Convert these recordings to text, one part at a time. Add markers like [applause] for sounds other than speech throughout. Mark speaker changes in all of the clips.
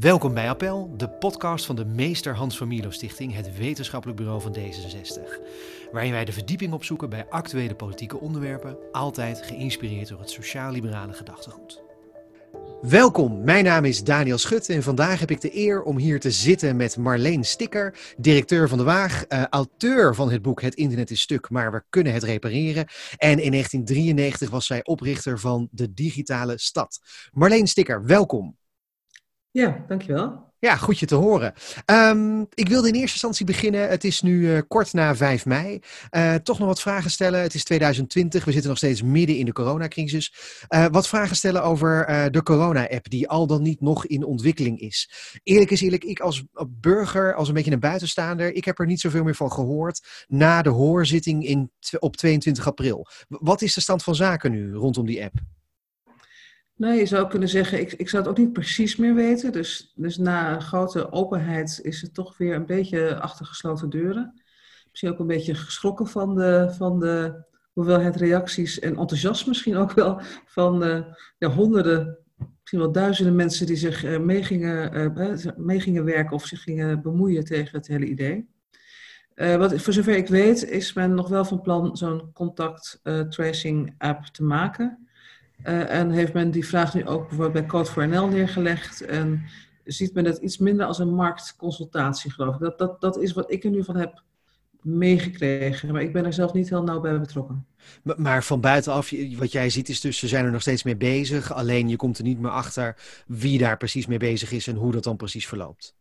Speaker 1: Welkom bij Appel, de podcast van de Meester Hans van Stichting, het wetenschappelijk bureau van D66. Waarin wij de verdieping opzoeken bij actuele politieke onderwerpen, altijd geïnspireerd door het sociaal-liberale gedachtegoed. Welkom, mijn naam is Daniel Schut en vandaag heb ik de eer om hier te zitten met Marleen Stikker, directeur van de Waag, uh, auteur van het boek Het Internet is stuk, maar we kunnen het repareren. En in 1993 was zij oprichter van de Digitale Stad. Marleen Stikker, welkom.
Speaker 2: Ja, dankjewel.
Speaker 1: Ja, goed je te horen. Um, ik wilde in eerste instantie beginnen. Het is nu uh, kort na 5 mei. Uh, toch nog wat vragen stellen. Het is 2020. We zitten nog steeds midden in de coronacrisis. Uh, wat vragen stellen over de corona-app, die al dan niet nog in ontwikkeling is. Eerlijk is eerlijk, ik als burger, als een beetje een buitenstaander, ik heb er niet zoveel meer van gehoord na de hoorzitting in, op 22 april. Wat is de stand van zaken nu rondom die app?
Speaker 2: Nee, je zou kunnen zeggen, ik, ik zou het ook niet precies meer weten. Dus, dus na grote openheid is het toch weer een beetje achter gesloten deuren. Misschien ook een beetje geschrokken van de, van de hoeveelheid reacties en enthousiasme misschien ook wel van ja, honderden, misschien wel duizenden mensen die zich uh, mee, gingen, uh, mee gingen werken of zich gingen bemoeien tegen het hele idee. Wat, voor zover ik weet is men nog wel van plan zo'n contact tracing app te maken. Uh, en heeft men die vraag nu ook bijvoorbeeld bij Code for NL neergelegd. En ziet men het iets minder als een marktconsultatie, geloof ik. Dat, dat, dat is wat ik er nu van heb meegekregen. Maar ik ben er zelf niet heel nauw bij betrokken.
Speaker 1: Maar, maar van buitenaf, wat jij ziet is dus, ze zijn er nog steeds mee bezig. Alleen je komt er niet meer achter wie daar precies mee bezig is en hoe dat dan precies verloopt.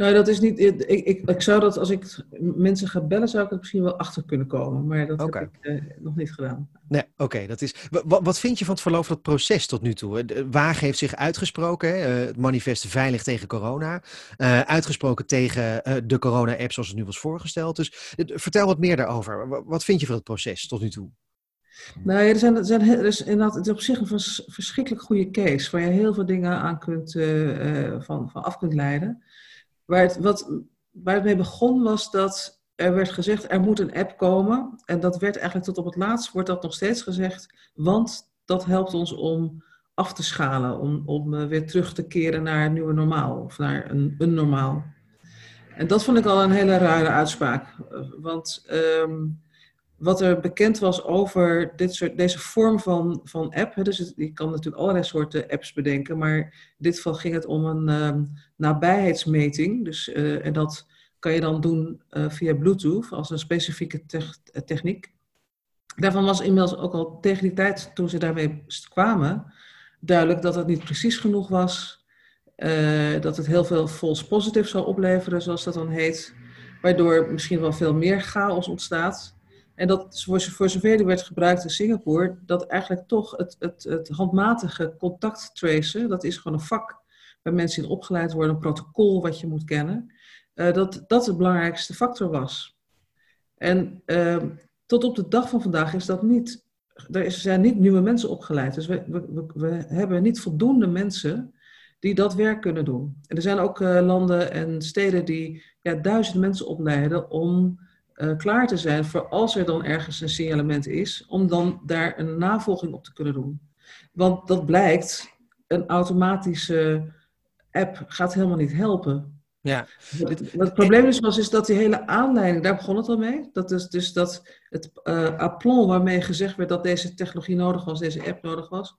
Speaker 2: Nou, dat is niet. Ik, ik, ik zou dat als ik mensen ga bellen, zou ik er misschien wel achter kunnen komen. Maar dat heb ik uh, nog niet gedaan.
Speaker 1: Nee, oké. dat is. Wat, wat vind je van het verloop van het proces tot nu toe? Waag heeft zich uitgesproken, hè? Eh, het manifest Veilig tegen corona. Uh, uitgesproken tegen de corona-app zoals het nu was voorgesteld. Dus vertel wat meer daarover. Wat vind je van het proces tot nu toe?
Speaker 2: Nou ja, er, zijn, er, zijn, er is inderdaad het is op zich een vers, verschrikkelijk goede case. Waar je heel veel dingen aan kunt, van, van af kunt leiden. Waar het, wat, waar het mee begon was dat er werd gezegd, er moet een app komen. En dat werd eigenlijk tot op het laatst, wordt dat nog steeds gezegd. Want dat helpt ons om af te schalen. Om, om uh, weer terug te keren naar een nieuwe normaal. Of naar een, een normaal. En dat vond ik al een hele rare uitspraak. Want um, wat er bekend was over dit soort, deze vorm van, van app. Dus je kan natuurlijk allerlei soorten apps bedenken, maar in dit geval ging het om een um, nabijheidsmeting. Dus, uh, en dat kan je dan doen uh, via Bluetooth als een specifieke te techniek. Daarvan was inmiddels ook al tegen die tijd, toen ze daarmee kwamen, duidelijk dat het niet precies genoeg was. Dat het heel veel false positives zou opleveren, zoals dat dan heet. Waardoor misschien wel veel meer chaos ontstaat. En dat voor, voor zover die werd gebruikt in Singapore, dat eigenlijk toch het, het, het handmatige contact tracen, dat is gewoon een vak waar mensen in opgeleid worden, een protocol wat je moet kennen, uh, dat dat de belangrijkste factor was. En uh, tot op de dag van vandaag is dat niet, er zijn niet nieuwe mensen opgeleid. Dus we, we, we hebben niet voldoende mensen die dat werk kunnen doen. En er zijn ook uh, landen en steden die ja, duizend mensen opleiden om uh, klaar te zijn voor als er dan ergens een signalement is, om dan daar een navolging op te kunnen doen. Want dat blijkt, een automatische app gaat helemaal niet helpen. Ja. Wat, het probleem is, was, is dat die hele aanleiding, daar begon het al mee. Dat is dus dat het uh, aplomb waarmee gezegd werd dat deze technologie nodig was, deze app nodig was.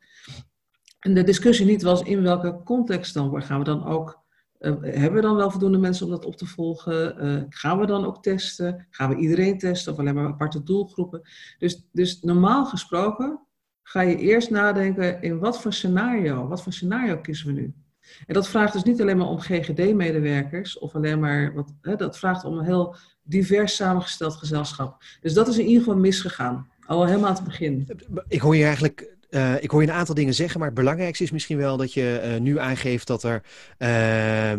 Speaker 2: En de discussie niet was in welke context dan gaan we dan ook uh, hebben we dan wel voldoende mensen om dat op te volgen? Uh, gaan we dan ook testen? Gaan we iedereen testen of alleen maar aparte doelgroepen? Dus, dus normaal gesproken ga je eerst nadenken in wat voor scenario, wat voor scenario kiezen we nu? En dat vraagt dus niet alleen maar om GGD-medewerkers of alleen maar, wat, hè, dat vraagt om een heel divers samengesteld gezelschap. Dus dat is in ieder geval misgegaan, al helemaal aan het begin.
Speaker 1: Ik hoor je eigenlijk uh, ik hoor je een aantal dingen zeggen, maar het belangrijkste is misschien wel dat je uh, nu aangeeft dat er uh,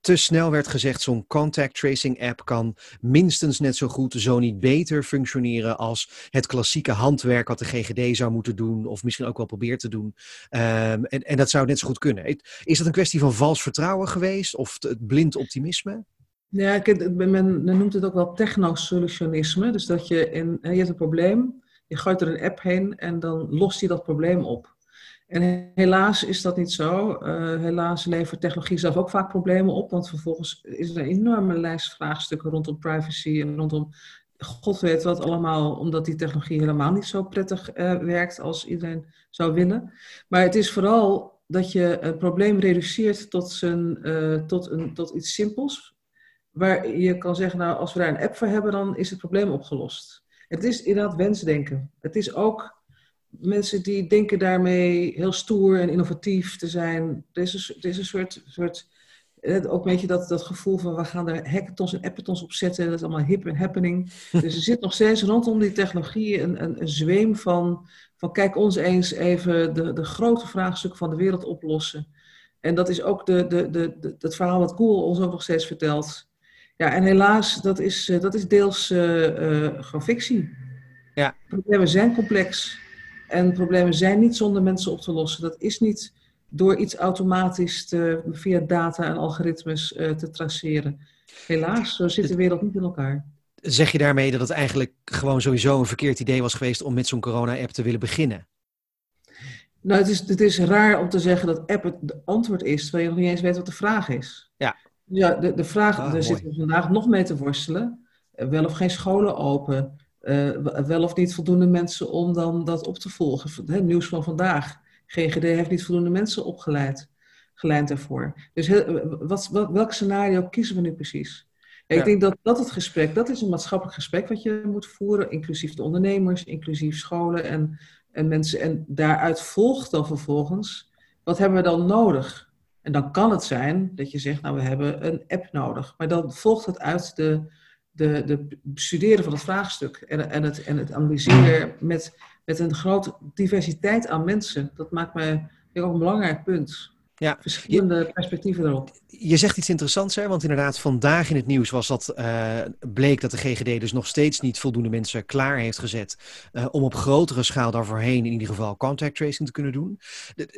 Speaker 1: te snel werd gezegd: zo'n contact tracing app kan minstens net zo goed, zo niet beter functioneren als het klassieke handwerk wat de GGD zou moeten doen, of misschien ook wel probeert te doen. Um, en, en dat zou net zo goed kunnen. Is dat een kwestie van vals vertrouwen geweest of het blind optimisme?
Speaker 2: Ja, men, men noemt het ook wel technosolutionisme. Dus dat je, in, je hebt een probleem je gooit er een app heen en dan lost hij dat probleem op. En helaas is dat niet zo. helaas levert technologie zelf ook vaak problemen op, want vervolgens is er een enorme lijst vraagstukken rondom privacy en rondom God weet wat allemaal, omdat die technologie helemaal niet zo prettig werkt als iedereen zou willen. Maar het is vooral dat je een probleem reduceert tot, zijn, tot, een, tot iets simpels waar je kan zeggen, nou, als we daar een app voor hebben, dan is het probleem opgelost. Het is inderdaad wensdenken. Het is ook mensen die denken daarmee heel stoer en innovatief te zijn. Er is een, er is een soort, soort ook een beetje dat, dat gevoel van we gaan er hackathons en appetons op zetten. Dat is allemaal hip en happening. [laughs] Dus er zit nog steeds rondom die technologie een, een, een zweem van, van kijk ons eens even de, de grote vraagstukken van de wereld oplossen. En dat is ook de, de, de, de, het verhaal wat Google ons ook nog steeds vertelt. Ja, en helaas, dat is, eh, dat is deels uh, gewoon fictie. Ja. Problemen zijn complex. En problemen zijn niet zonder mensen op te lossen. Dat is niet door iets automatisch te, via data en algoritmes te traceren. Helaas, zo zit de wereld niet in elkaar.
Speaker 1: Zeg je daarmee dat het eigenlijk gewoon sowieso een verkeerd idee was geweest om met zo'n corona-app te willen beginnen?
Speaker 2: Nou, het is, het is raar om te zeggen dat app het antwoord is, terwijl je nog niet eens weet wat de vraag is.
Speaker 1: Ja.
Speaker 2: Ja, de, de vraag, ah, daar zitten we vandaag nog mee te worstelen. Eh, wel of geen scholen open. Uh, wel of niet voldoende mensen om dan dat op te volgen. Het nieuws van vandaag. GGD heeft niet voldoende mensen opgeleid. Geleid daarvoor. Dus wat, wat, welk scenario kiezen we nu precies? Ik denk dat dat het gesprek, dat is een maatschappelijk gesprek wat je moet voeren, inclusief de ondernemers, inclusief scholen en, en mensen. En daaruit volgt dan vervolgens, wat hebben we dan nodig? En dan kan het zijn dat je zegt, nou we hebben een app nodig. Maar dan volgt het uit de, de, de bestuderen van het vraagstuk en, en, het, en het analyseren met, met een grote diversiteit aan mensen. Dat maakt mij ook een belangrijk punt. Ja. Verschillende perspectieven erop.
Speaker 1: Je zegt iets interessants, hè? want inderdaad, vandaag in het nieuws was dat uh, bleek dat de GGD dus nog steeds niet voldoende mensen klaar heeft gezet uh, om op grotere schaal daarvoorheen in ieder geval contact tracing te kunnen doen.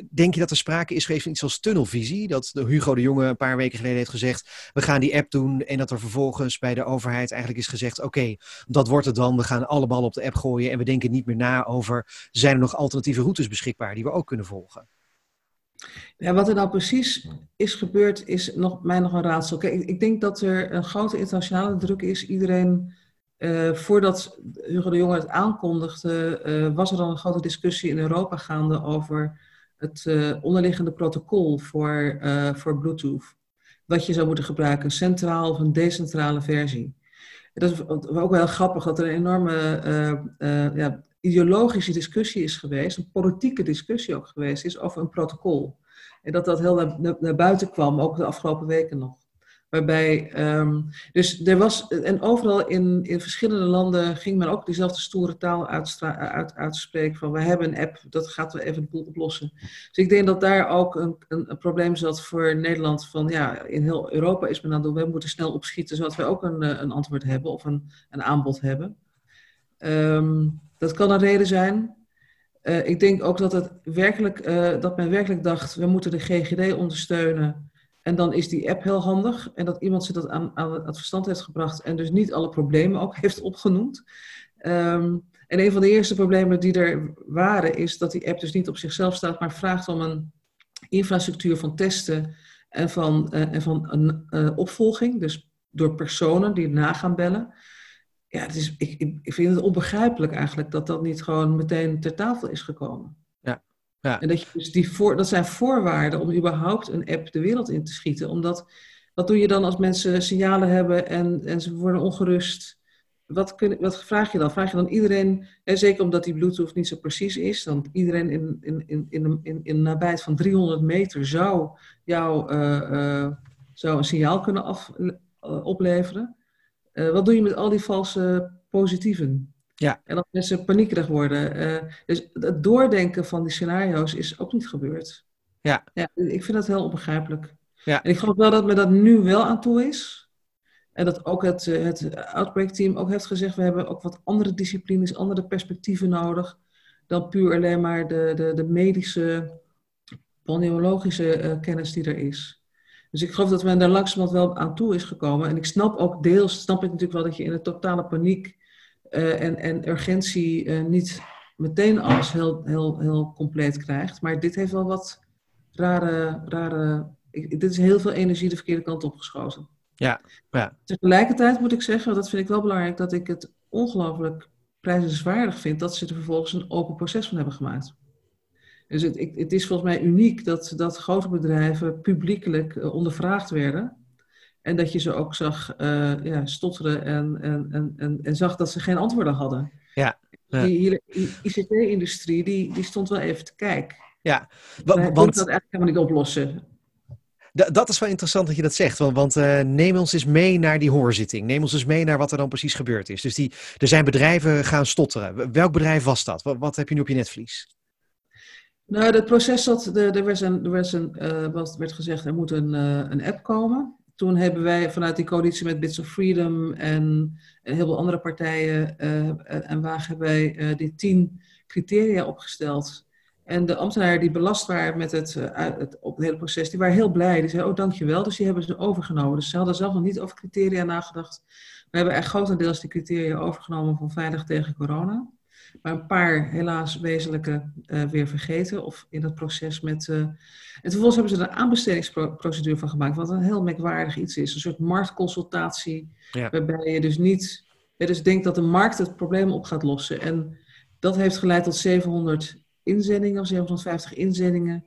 Speaker 1: Denk je dat er sprake is geweest van iets als tunnelvisie? Dat de Hugo de Jonge een paar weken geleden heeft gezegd, we gaan die app doen en dat er vervolgens bij de overheid eigenlijk is gezegd, oké, dat wordt het dan, we gaan alle ballen op de app gooien en we denken niet meer na over, zijn er nog alternatieve routes beschikbaar die we ook kunnen volgen?
Speaker 2: Ja, wat er nou precies is gebeurd, is nog, mij nog een raadsel. Ik, denk dat er een grote internationale druk is. Iedereen, uh, voordat Hugo de Jonge het aankondigde, uh, was er al een grote discussie in Europa gaande over het uh, onderliggende protocol voor, voor Bluetooth. Wat je zou moeten gebruiken, een centraal of een decentrale versie. Dat is ook wel grappig dat er een enorme ja, ideologische discussie is geweest, een politieke discussie ook geweest is over een protocol. En dat dat heel naar, buiten kwam, ook de afgelopen weken nog. Waarbij, um, dus er was, en overal in, in verschillende landen ging men ook diezelfde stoere taal uit, uitspreken van we hebben een app, dat gaat we even boel oplossen. Dus ik denk dat daar ook een, een, een, probleem zat voor Nederland van ja, in heel Europa is men aan het doen, we moeten snel opschieten zodat we ook een, een antwoord hebben of een, een aanbod hebben. Um, dat kan een reden zijn. Uh, ik denk ook dat, het werkelijk, uh, dat men werkelijk dacht, we moeten de GGD ondersteunen. En dan is die app heel handig. En dat iemand zich dat aan, het verstand heeft gebracht en dus niet alle problemen ook [laughs] heeft opgenoemd. Um, en een van de eerste problemen die er waren, is dat die app dus niet op zichzelf staat, maar vraagt om een infrastructuur van testen en van, uh, en van een opvolging. Dus door personen die na gaan bellen ja, het is, ik, ik vind het onbegrijpelijk eigenlijk dat dat niet gewoon meteen ter tafel is gekomen.
Speaker 1: Ja. Ja.
Speaker 2: En dat, je dus die voor, dat zijn voorwaarden om überhaupt een app de wereld in te schieten. Omdat, wat doe je dan als mensen signalen hebben en, en ze worden ongerust? Wat, kun, wat vraag je dan? Vraag je dan iedereen, en zeker omdat die Bluetooth niet zo precies is, dan iedereen in, in, in, in, in, nabijheid van 300 meter zou jou uh, uh, zou een signaal kunnen af, uh, opleveren. Uh, wat doe je met al die valse positieven?
Speaker 1: Ja.
Speaker 2: En dat mensen paniekerig worden. Uh, dus het doordenken van die scenario's is ook niet gebeurd.
Speaker 1: Ja.
Speaker 2: ja ik vind dat heel onbegrijpelijk.
Speaker 1: Ja.
Speaker 2: En ik geloof wel dat men dat nu wel aan toe is. En dat ook het, eh, het Outbreak Team ook heeft gezegd, we hebben ook wat andere disciplines, andere perspectieven nodig dan puur alleen maar de, de, de medische, pulmonologische uh, kennis die er is. Dus ik geloof dat men daar langzamerhand wel aan toe is gekomen. En ik snap ook deels, snap ik natuurlijk wel dat je in een totale paniek uh, en, en urgentie uh, niet meteen alles heel, heel, heel compleet krijgt. Maar dit heeft wel wat rare, rare ik, dit is heel veel energie de verkeerde kant opgeschoten.
Speaker 1: Ja, ja.
Speaker 2: Tegelijkertijd moet ik zeggen, dat vind ik wel belangrijk, dat ik het ongelooflijk prijzenswaardig vind dat ze er vervolgens een open proces van hebben gemaakt. Dus het, het is volgens mij uniek dat, dat grote bedrijven publiekelijk uh, ondervraagd werden. En dat je ze ook zag uh, ja, stotteren en, en, en, en, en, zag dat ze geen antwoorden hadden.
Speaker 1: Ja.
Speaker 2: ja. Die, die ICT-industrie die, die stond wel even te kijken.
Speaker 1: Ja,
Speaker 2: want, want dat eigenlijk helemaal niet oplossen
Speaker 1: dat is wel interessant dat je dat zegt. Want, want uh, neem ons eens mee naar die hoorzitting. Neem ons eens mee naar wat er dan precies gebeurd is. Dus die, er zijn bedrijven gaan stotteren. Welk bedrijf was dat? Wat, wat heb je nu op je netvlies?
Speaker 2: Nou, het proces zat. Er, werd, een, er werd, een, uh, wat werd gezegd, er moet een, uh, een app komen. Toen hebben wij vanuit die coalitie met Bits of Freedom en, en heel veel andere partijen en Waag hebben wij die tien criteria opgesteld en de ambtenaren die belast waren met het, het, op het hele proces, die waren heel blij. Die zeiden, oh dankjewel. Dus die hebben ze overgenomen. Dus ze hadden zelf nog niet over criteria nagedacht. We hebben echt grotendeels die criteria overgenomen van veilig tegen corona. Maar een paar helaas wezenlijke uh, weer vergeten of in het proces met... Uh... En vervolgens hebben ze er een aanbestedingsprocedure van gemaakt, wat een heel merkwaardig iets is. Een soort marktconsultatie, ja. waarbij je dus niet... Je dus denkt dat de markt het probleem op gaat lossen. En dat heeft geleid tot 700 inzendingen, of 750 inzendingen,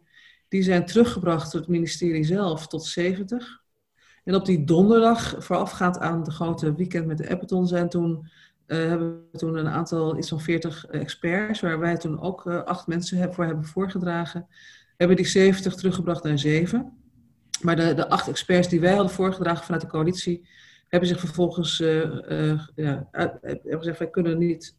Speaker 2: die zijn teruggebracht door het ministerie zelf tot 70. En op die donderdag, voorafgaand aan de grote weekend met de Appeton, zijn toen, uh, hebben we toen een aantal, iets van 40 experts, waar wij toen ook uh, acht mensen voor hebben voorgedragen, hebben die 70 teruggebracht naar 7. Maar de, de acht experts die wij hadden voorgedragen vanuit de coalitie, hebben zich vervolgens ja, hebben gezegd, wij kunnen niet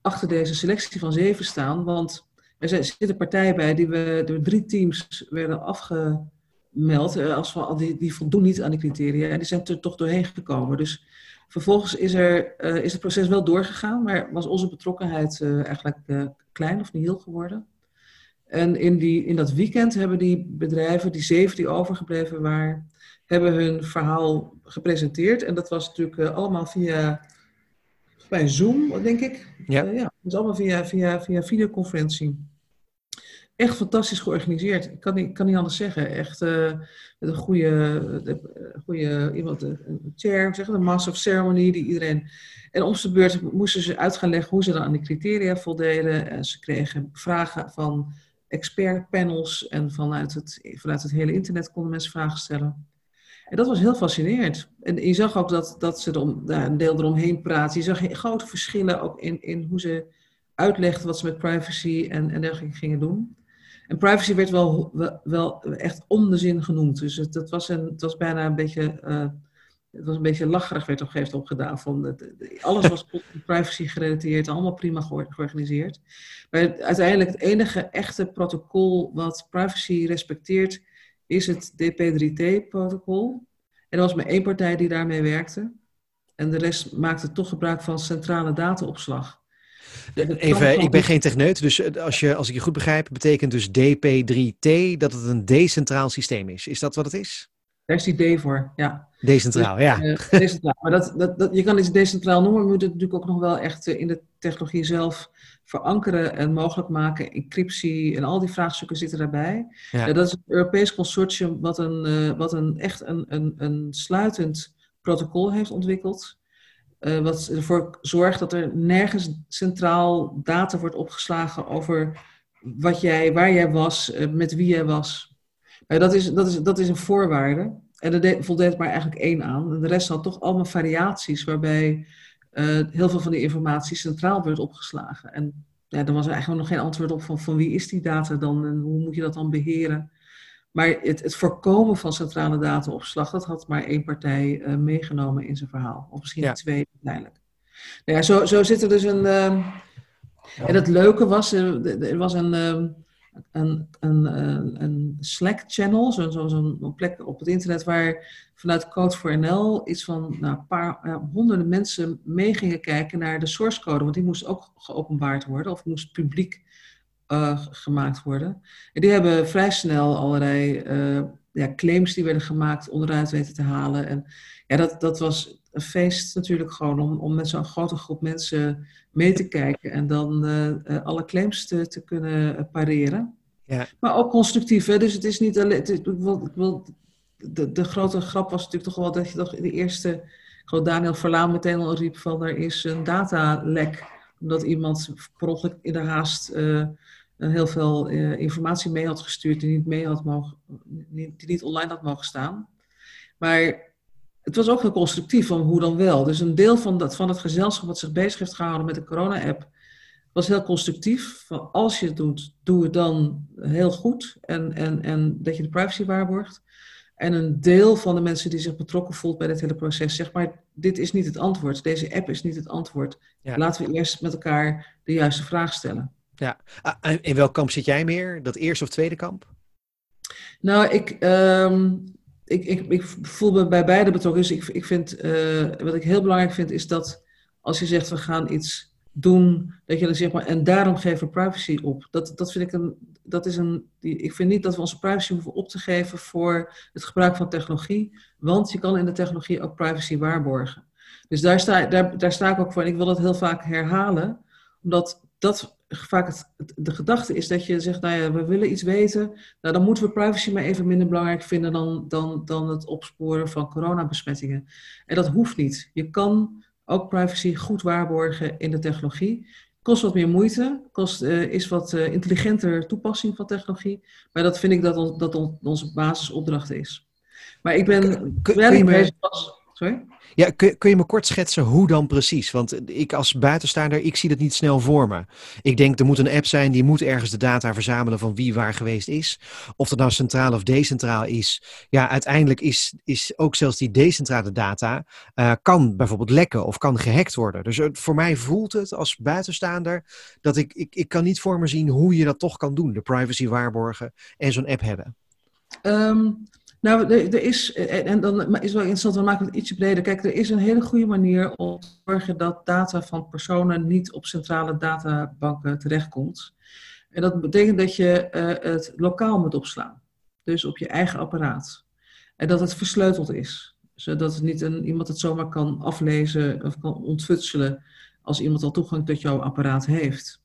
Speaker 2: achter deze selectie van zeven staan. Want er zitten partijen bij die we door drie teams werden afgemeld. Eh, als die, die voldoen niet aan die criteria. En die zijn er toch doorheen gekomen. Dus vervolgens is, er, uh, is het proces wel doorgegaan. Maar was onze betrokkenheid uh, eigenlijk uh, klein of niet heel geworden. En in, die, in dat weekend hebben die bedrijven, die zeven die overgebleven waren, hebben hun verhaal gepresenteerd. En dat was natuurlijk allemaal via bij Zoom, denk ik. Ja. Ja, het is allemaal via, via, via videoconferentie. Echt fantastisch georganiseerd. Ik kan niet, kan niet anders zeggen. Echt uh, met een goede, uh, goede iemand, een chair, zeg, een master of ceremony, die iedereen. En om zijn beurt moesten ze uit gaan leggen hoe ze dan aan de criteria voldeden. En ze kregen vragen van expertpanels en vanuit het, vanuit het hele internet konden mensen vragen stellen. En dat was heel fascinerend. En je zag ook dat, dat ze er daar een deel eromheen praten. Je zag grote verschillen ook in, in hoe ze uitlegden wat ze met privacy en, en dergelijke gingen doen. En privacy werd wel, wel, echt om de zin genoemd. Dus het, het, was, een, was bijna een beetje, uh, het was een beetje lacherig werd op een opgedaan. Van het, alles was [laughs] privacy gerelateerd, allemaal prima georganiseerd. Maar uiteindelijk het enige echte protocol wat privacy respecteert, is het DP3T-protocol. En er was maar één partij die daarmee werkte. En de rest maakte toch gebruik van centrale dataopslag.
Speaker 1: Even, ik ben geen techneut, dus eh, als, je, als ik je goed begrijp, betekent dus DP3T dat het een decentraal systeem is. Is dat wat het is?
Speaker 2: Daar is die D voor, ja.
Speaker 1: Decentraal, ja.
Speaker 2: Uh, decentraal. Maar dat, dat, dat, je kan iets decentraal noemen, maar je moet het natuurlijk ook nog wel echt eh, in de technologie zelf verankeren en mogelijk maken. Encryptie en al die vraagstukken zitten daarbij. Ja. dat is het Europees consortium wat, een, wat een, echt een, een, een sluitend protocol heeft ontwikkeld. Uh, wat ervoor zorgt dat er nergens centraal data wordt opgeslagen over wat jij, waar jij was, uh, met wie jij was. dat, is, dat, is, dat is een voorwaarde. En er voldeed maar eigenlijk één aan. De rest had toch allemaal variaties waarbij uh, heel veel van die informatie centraal werd opgeslagen. En ja, er was er eigenlijk nog geen antwoord op van, van wie is die data dan en hoe moet je dat dan beheren. Maar het, het voorkomen van centrale dataopslag, dat had maar één partij uh, meegenomen in zijn verhaal. Of misschien ja. twee uiteindelijk. Nou ja, zo, zo zit er dus een... Uh, en het leuke was, er, er was een... Uh, een, een, een Slack-channel, zo'n zo, zo plek op het internet waar vanuit Code for NL iets van nou, een paar ja, honderden mensen mee gingen kijken naar de source code, want die moest ook geopenbaard worden of moest publiek gemaakt worden. En die hebben vrij snel allerlei ja, claims die werden gemaakt onderuit weten te halen. En ja, dat, dat was een feest natuurlijk gewoon om, om met zo'n grote groep mensen mee te kijken en dan alle claims te, te kunnen pareren. Ja. Maar ook constructief, hè? dus het is niet alleen. ik wil, ik wil, de, de grote grap was natuurlijk toch wel dat je toch de eerste. Gewoon Daniel Verlaan meteen al riep van er is een datalek. Omdat iemand per ongeluk in de haast uh, heel veel uh, informatie mee had gestuurd die niet mee had mogen, die niet online had mogen staan. Maar het was ook heel constructief van hoe dan wel. Dus een deel van, dat, van het gezelschap wat zich bezig heeft gehouden met de corona-app was heel constructief. Van als je het doet, doe het dan heel goed en, en, en dat je de privacy waarborgt. En een deel van de mensen die zich betrokken voelt bij dit hele proces, zeg maar, dit is niet het antwoord. Deze app is niet het antwoord. Laten we eerst met elkaar de juiste vraag stellen.
Speaker 1: Ja, ah, in welk kamp zit jij meer? Dat eerste of tweede kamp?
Speaker 2: Nou, ik, ehm, ik, ik, ik voel me bij beide betrokken. Dus ik, ik vind, uh, wat ik heel belangrijk vind, is dat als je zegt we gaan iets doen. Dat je dan maar, en daarom geven we privacy op. Dat, dat vind ik een, dat is een, ik vind niet dat we onze privacy hoeven op te geven voor het gebruik van technologie, want je kan in de technologie ook privacy waarborgen. Dus daar sta, daar, daar sta ik ook voor en ik wil dat heel vaak herhalen, omdat dat vaak het, de gedachte is dat je zegt, nou ja, we willen iets weten, nou dan moeten we privacy maar even minder belangrijk vinden dan, dan, dan het opsporen van coronabesmettingen. En dat hoeft niet. Je kan ook privacy goed waarborgen in de technologie. Kost wat meer moeite, kost, uh, is wat uh, intelligenter toepassing van technologie. Maar dat vind ik dat, on, dat on, onze basisopdracht is. Maar ik ben. Kun, kun je me...
Speaker 1: Sorry? Ja, kun, kun je me kort schetsen hoe dan precies? Want ik als buitenstaander, ik zie dat niet snel voor me. Ik denk, er moet een app zijn, die moet ergens de data verzamelen van wie waar geweest is. Of dat nou centraal of decentraal is. Ja, uiteindelijk is, is ook zelfs die decentrale data, uh, kan bijvoorbeeld lekken of kan gehackt worden. Dus voor mij voelt het als buitenstaander dat ik, ik, ik kan niet voor me zien hoe je dat toch kan doen. De privacy waarborgen en zo'n app hebben.
Speaker 2: Um, nou, er, is, en dan is het wel interessant, we maken het ietsje breder. Kijk, er is een hele goede manier om te zorgen dat data van personen niet op centrale databanken terechtkomt. En dat betekent dat je uh, het lokaal moet opslaan. Dus op je eigen apparaat. En dat het versleuteld is. Zodat niet een, iemand het zomaar kan aflezen of kan ontfutselen als iemand al toegang tot jouw apparaat heeft.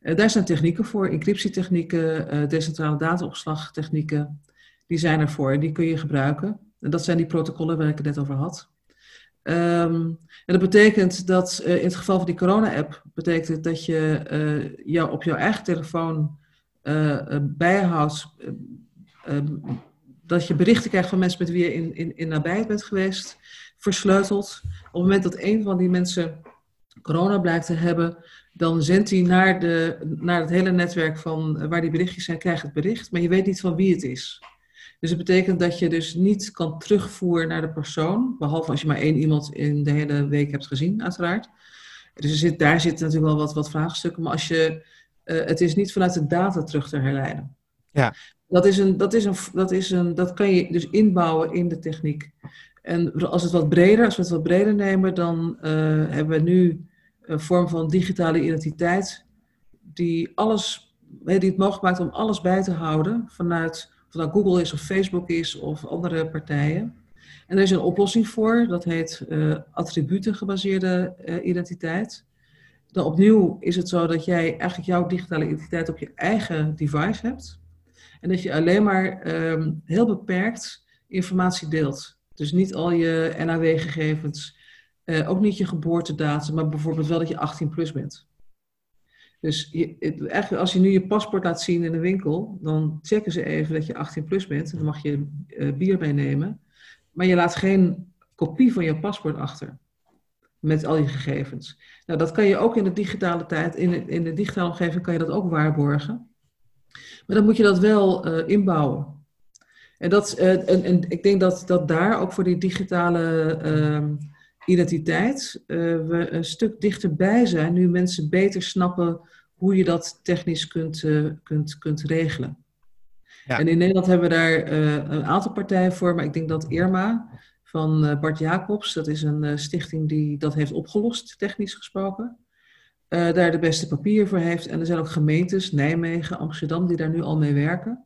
Speaker 2: Daar zijn technieken voor, encryptietechnieken, uh, decentrale dataopslagtechnieken. Die zijn ervoor, die kun je gebruiken. En dat zijn die protocollen waar ik het net over had. Um, en dat betekent dat uh, in het geval van die corona-app, betekent dat je uh, jou op jouw eigen telefoon uh, bijhoudt, dat je berichten krijgt van mensen met wie je in, in, in nabijheid bent geweest, versleuteld. Op het moment dat een van die mensen corona blijkt te hebben, dan zendt hij naar, naar het hele netwerk van waar die berichtjes zijn, krijgt het bericht, maar je weet niet van wie het is. Dus het betekent dat je dus niet kan terugvoeren naar de persoon, behalve als je maar één iemand in de hele week hebt gezien, uiteraard. Dus er zit, daar zitten natuurlijk wel wat, wat vraagstukken, maar als je, uh, het is niet vanuit de data terug te herleiden. Ja. Dat, is een, dat, is een, dat, is een, dat kan je dus inbouwen in de techniek. En als, het wat breder, als we het wat breder nemen, dan uh, hebben we nu een vorm van digitale identiteit die alles, die het mogelijk maakt om alles bij te houden vanuit of dat Google is of Facebook is of andere partijen. En er is een oplossing voor, dat heet uh, attributen-gebaseerde uh, identiteit. Dan opnieuw is het zo dat jij eigenlijk jouw digitale identiteit op je eigen device hebt. En dat je alleen maar um, heel beperkt informatie deelt. Dus niet al je NAW-gegevens, uh, ook niet je geboortedatum, maar bijvoorbeeld wel dat je 18 plus bent. Dus je, eigenlijk als je nu je paspoort laat zien in de winkel, dan checken ze even dat je 18 plus bent. Dan mag je uh, bier meenemen. Maar je laat geen kopie van je paspoort achter. Met al je gegevens. Nou, dat kan je ook in de digitale tijd, in de, in de digitale omgeving kan je dat ook waarborgen. Maar dan moet je dat wel uh, inbouwen. En, dat, uh, en, en, ik denk dat, dat daar ook voor die digitale ehm, identiteit uh, we een stuk dichterbij zijn, nu mensen beter snappen hoe je dat technisch kunt, uh, kunt, kunt regelen. Ja. En in Nederland hebben we daar uh, een aantal partijen voor, maar ik denk dat Irma van Bart Jacobs, dat is een stichting die dat heeft opgelost, technisch gesproken. daar de beste papier voor heeft. En er zijn ook gemeentes, Nijmegen, Amsterdam, die daar nu al mee werken.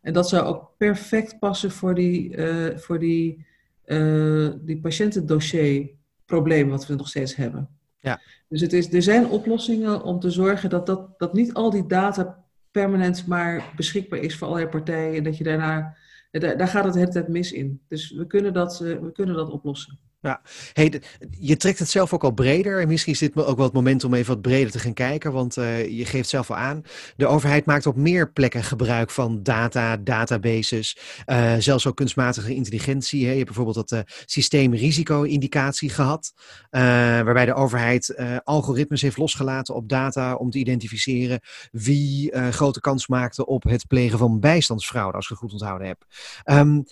Speaker 2: En dat zou ook perfect passen voor die, voor die, uh, die patiëntendossierprobleem wat we nog steeds hebben.
Speaker 1: Ja.
Speaker 2: Dus het is, er zijn oplossingen om te zorgen dat, dat, dat niet al die data permanent maar beschikbaar is voor allerlei partijen. En dat je daarna, daar, daar gaat het de hele tijd mis in. Dus we kunnen dat, we kunnen dat oplossen.
Speaker 1: Ja, hey, je trekt het zelf ook al breder. En misschien is dit ook wel het moment om even wat breder te gaan kijken. Want uh, je geeft zelf al aan. De overheid maakt op meer plekken gebruik van data, databases. Uh, zelfs ook kunstmatige intelligentie. Hè. Je hebt bijvoorbeeld dat uh, systeemrisico-indicatie gehad. waarbij de overheid algoritmes heeft losgelaten op data om te identificeren wie grote kans maakte op het plegen van bijstandsfraude, als ik het goed onthouden heb. Um,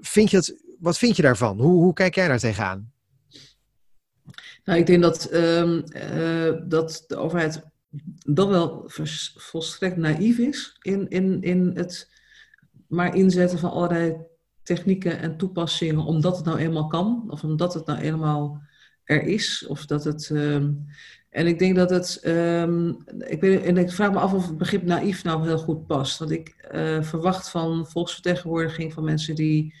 Speaker 1: vind je het wat vind je daarvan? Hoe, hoe kijk jij daar tegenaan?
Speaker 2: Nou, ik denk dat, um, uh, dat de overheid dan wel volstrekt naïef is in, in, in het maar inzetten van allerlei technieken en toepassingen, omdat het nou eenmaal kan, of omdat het nou eenmaal er is, of dat het. Um, en ik denk dat het. Um, ik, weet, en ik vraag me af of het begrip naïef nou heel goed past. Want ik uh, verwacht van volksvertegenwoordiging van mensen die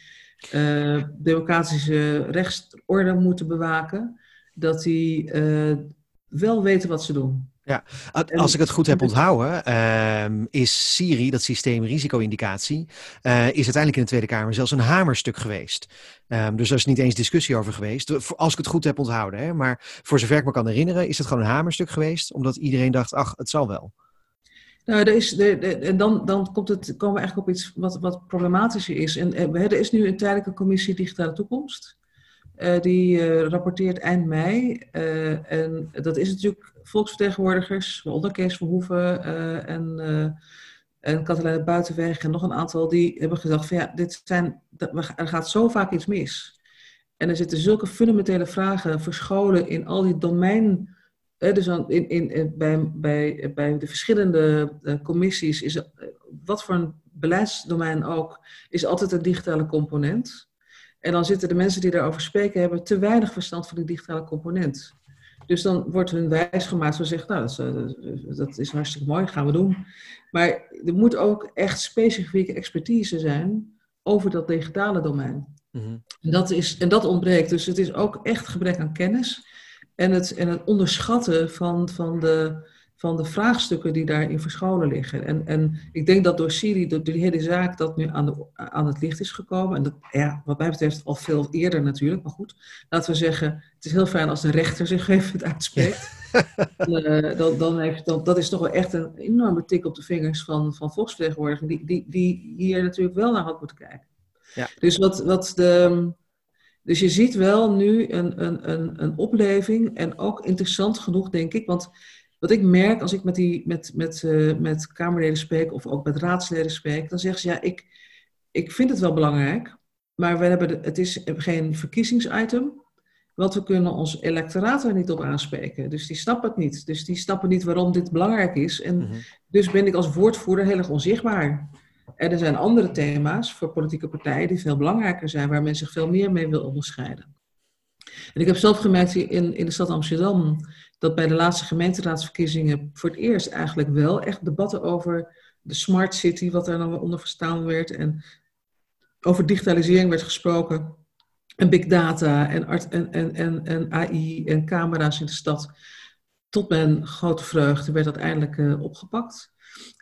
Speaker 2: uh, democratische rechtsorde moeten bewaken, dat die uh, wel weten wat ze doen.
Speaker 1: Ja, als ik het goed heb onthouden, uh, is Siri, dat systeem risico-indicatie, uh, is uiteindelijk in de Tweede Kamer zelfs een hamerstuk geweest. Um, dus daar is niet eens discussie over geweest. Als ik het goed heb onthouden, hè. maar voor zover ik me kan herinneren, is het gewoon een hamerstuk geweest, omdat iedereen dacht, ach, het zal wel.
Speaker 2: Nou, is, dan, dan komt het, komen we eigenlijk op iets wat, wat problematischer is. En eh, er is nu een tijdelijke commissie Digitale Toekomst. Uh, die uh, rapporteert eind mei. En dat is natuurlijk volksvertegenwoordigers, waaronder Kees Verhoeven en, en Katelijne Buitenweg en nog een aantal, die hebben gezegd van ja, dit zijn, er gaat zo vaak iets mis. En er zitten zulke fundamentele vragen verscholen in al die domein dus in, in, bij, bij, bij de verschillende uh, commissies is uh, wat voor een beleidsdomein ook, is altijd een digitale component. En dan zitten de mensen die daarover spreken, hebben te weinig verstand van die digitale component. Dus dan wordt hun wijs gemaakt, zo zegt, nou, dat is, dat is hartstikke mooi, gaan we doen. Maar er moet ook echt specifieke expertise zijn over dat digitale domein. Mm -hmm. en, dat is, en dat ontbreekt. Dus het is ook echt gebrek aan kennis. En het, en het onderschatten van, van, de, van de vraagstukken die daarin verscholen liggen. En, en ik denk dat door Siri, door die hele zaak, dat nu aan, de, aan het licht is gekomen. En dat, ja, wat mij betreft al veel eerder natuurlijk. Maar goed, laten we zeggen, het is heel fijn als de rechter zich [laughs] even uitspreekt. uh, dan, dan heeft, dan, dat is toch wel echt een enorme tik op de vingers van, van volksvertegenwoordiging, die, die, die hier natuurlijk wel naar had moeten kijken. Ja. Dus wat, wat de dus je ziet wel nu een, een, een, een opleving en ook interessant genoeg, denk ik. Want wat ik merk als ik met, die, met, met, uh, met Kamerleden spreek of ook met raadsleden spreek, dan zeggen ze ja, ik, ik vind het wel belangrijk, maar we hebben de, het is geen verkiezingsitem. Want we kunnen ons electoraat er niet op aanspreken. Dus die snappen het niet. Dus die snappen niet waarom dit belangrijk is. En mm -hmm. dus ben ik als woordvoerder heel erg onzichtbaar. Er zijn andere thema's voor politieke partijen die veel belangrijker zijn, waar men zich veel meer mee wil onderscheiden. En ik heb zelf gemerkt in, in de stad Amsterdam dat bij de laatste gemeenteraadsverkiezingen voor het eerst eigenlijk wel echt debatten over de smart city, wat daar dan onder verstaan werd, en over digitalisering werd gesproken, en big data en, en, en, en, AI en camera's in de stad. Tot mijn grote vreugde werd dat eindelijk uh, opgepakt.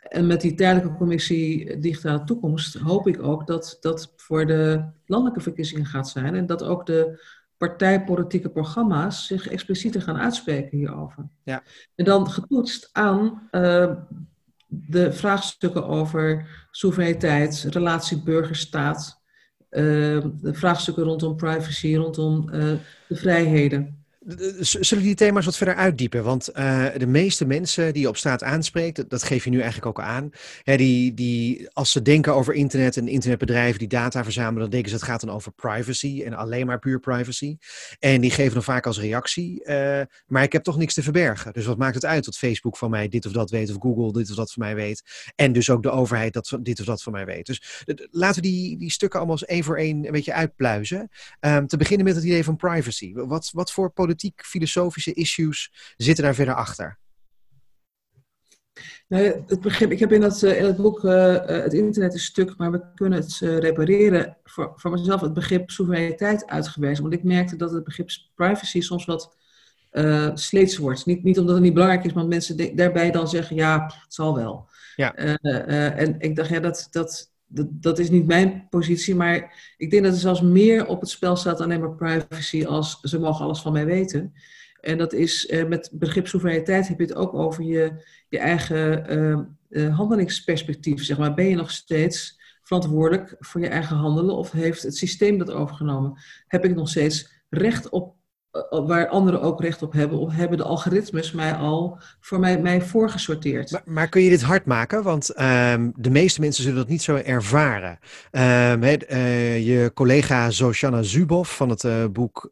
Speaker 2: En met die tijdelijke commissie Digitale Toekomst hoop ik ook dat dat voor de landelijke verkiezingen gaat zijn. En dat ook de partijpolitieke programma's zich explicieter gaan uitspreken hierover.
Speaker 1: Ja.
Speaker 2: En dan getoetst aan uh, de vraagstukken over soevereiniteit, relatie burgerstaat, uh, de vraagstukken rondom privacy, rondom uh, de vrijheden.
Speaker 1: Zullen die thema's wat verder uitdiepen? Want uh, de meeste mensen die je op straat aanspreekt, dat, geef je nu eigenlijk ook aan, hè, die, die, als ze denken over internet en internetbedrijven die data verzamelen, dan denken ze het gaat dan over privacy en alleen maar puur privacy. En die geven dan vaak als reactie, uh, maar ik heb toch niks te verbergen. Dus wat maakt het uit dat Facebook van mij dit of dat weet, of Google dit of dat van mij weet, en dus ook de overheid dat dit of dat van mij weet. Dus laten we die, die stukken allemaal eens één voor één een beetje uitpluizen. Um, te beginnen met het idee van privacy. Wat, wat voor politiek politiek-filosofische issues zitten daar verder achter?
Speaker 2: Nou, het begrip, ik heb in het, in het boek Het internet is stuk, maar we kunnen het repareren. Voor, voor mezelf het begrip soevereiniteit uitgewezen. Want ik merkte dat het begrip privacy soms wat uh, sleets wordt. Niet, niet omdat het niet belangrijk is, maar mensen daarbij dan zeggen: ja, het zal wel. Ja. En ik dacht, ja, dat, dat, dat, dat, is niet mijn positie, maar ik denk dat er zelfs meer op het spel staat dan alleen maar privacy als ze mogen alles van mij weten. En dat is uh, met begrip soevereiniteit heb je het ook over je, je eigen handelingsperspectief. Zeg maar. Ben je nog steeds verantwoordelijk voor je eigen handelen of heeft het systeem dat overgenomen? Heb ik nog steeds recht op eh, waar anderen ook recht op hebben, of hebben de algoritmes mij al voor mij, mij voorgesorteerd.
Speaker 1: Maar, maar kun je dit hard maken? Want ehm, de meeste mensen zullen dat niet zo ervaren. Um, je collega Zosjana Zuboff van het uh, boek,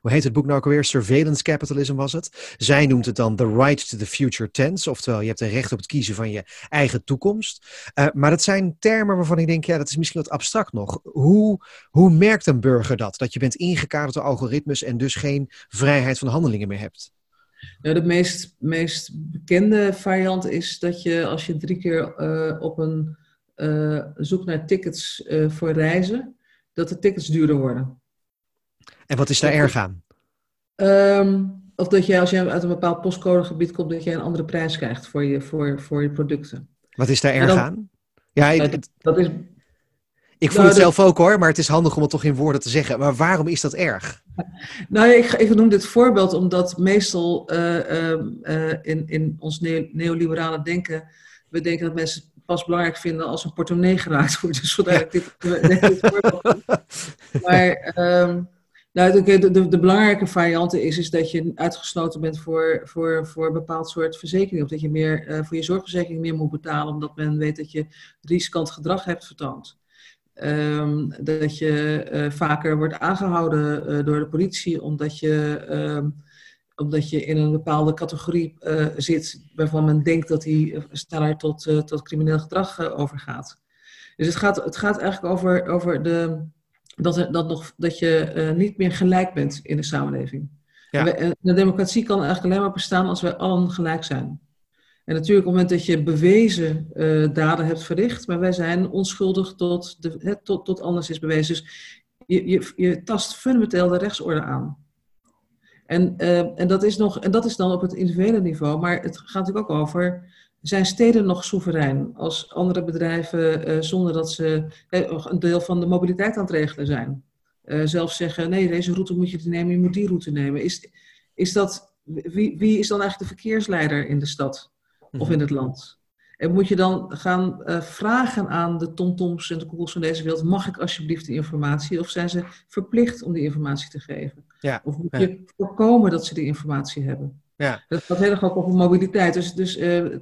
Speaker 1: hoe heet het boek nou ook alweer? Surveillance Capitalism was het. Zij noemt het dan the right to the future tense, oftewel je hebt een recht op het kiezen van je eigen toekomst. maar dat zijn termen waarvan ik denk, ja, dat is misschien wat abstract nog. Hoe, hoe merkt een burger dat? Dat je bent ingekaderd door algoritmes en dus dus geen vrijheid van handelingen meer hebt.
Speaker 2: Nou, de meest, meest bekende variant is dat je als je drie keer uh, op een uh, zoekt naar tickets uh, voor reizen, dat de tickets duurder worden.
Speaker 1: En wat is daar erg aan?
Speaker 2: Um, of dat je als je uit een bepaald postcodegebied komt, dat je een andere prijs krijgt voor je, voor, voor je producten.
Speaker 1: Wat is daar erg dan, aan?
Speaker 2: Ja, dat is
Speaker 1: ik voel nou, het zelf ook hoor, maar het is handig om het toch in woorden te zeggen. Maar waarom is dat erg? [laughs]
Speaker 2: Nou, ik, ik noem dit voorbeeld omdat meestal uh, uh, in, in ons neoliberale denken, we denken dat mensen het pas belangrijk vinden als een portemonnee geraakt wordt. [laughs] Dus vandaar ja. dit, dit voorbeeld. [laughs] maar um, nou, de, de, de, belangrijke variante is, is dat je uitgesloten bent voor, voor, voor een bepaald soort verzekering. Of dat je meer, uh, voor je zorgverzekering meer moet betalen, omdat men weet dat je riskant gedrag hebt vertoond. Um, dat je uh, vaker wordt aangehouden uh, door de politie omdat je, um, omdat je in een bepaalde categorie uh, zit waarvan men denkt dat die sneller tot, tot crimineel gedrag overgaat. Dus het gaat, het gaat eigenlijk over, over de, dat, er, dat, nog, dat je niet meer gelijk bent in de samenleving. Ja. de democratie kan eigenlijk alleen maar bestaan als wij allen gelijk zijn. En natuurlijk op het moment dat je bewezen uh, daden hebt verricht, maar wij zijn onschuldig tot, de, tot, tot anders is bewezen. Dus je, je, je tast fundamenteel de rechtsorde aan. En, uh, en, dat is nog, en dat is dan op het individuele niveau, maar het gaat natuurlijk ook over, zijn steden nog soeverein als andere bedrijven uh, zonder dat ze een deel van de mobiliteit aan het regelen zijn? zelf zeggen, nee, deze route moet je nemen, je moet die route nemen. Is, is dat, wie, wie is dan eigenlijk de verkeersleider in de stad? Of mhm. in het land. En moet je dan gaan uh, vragen aan de TomToms en de Googles van deze wereld: mag ik alsjeblieft die informatie? Of zijn ze verplicht om die informatie te geven? Ja, of moet je voorkomen dat ze die informatie hebben? Ja. Dat gaat heel erg ook over mobiliteit. Dus, dus, uh,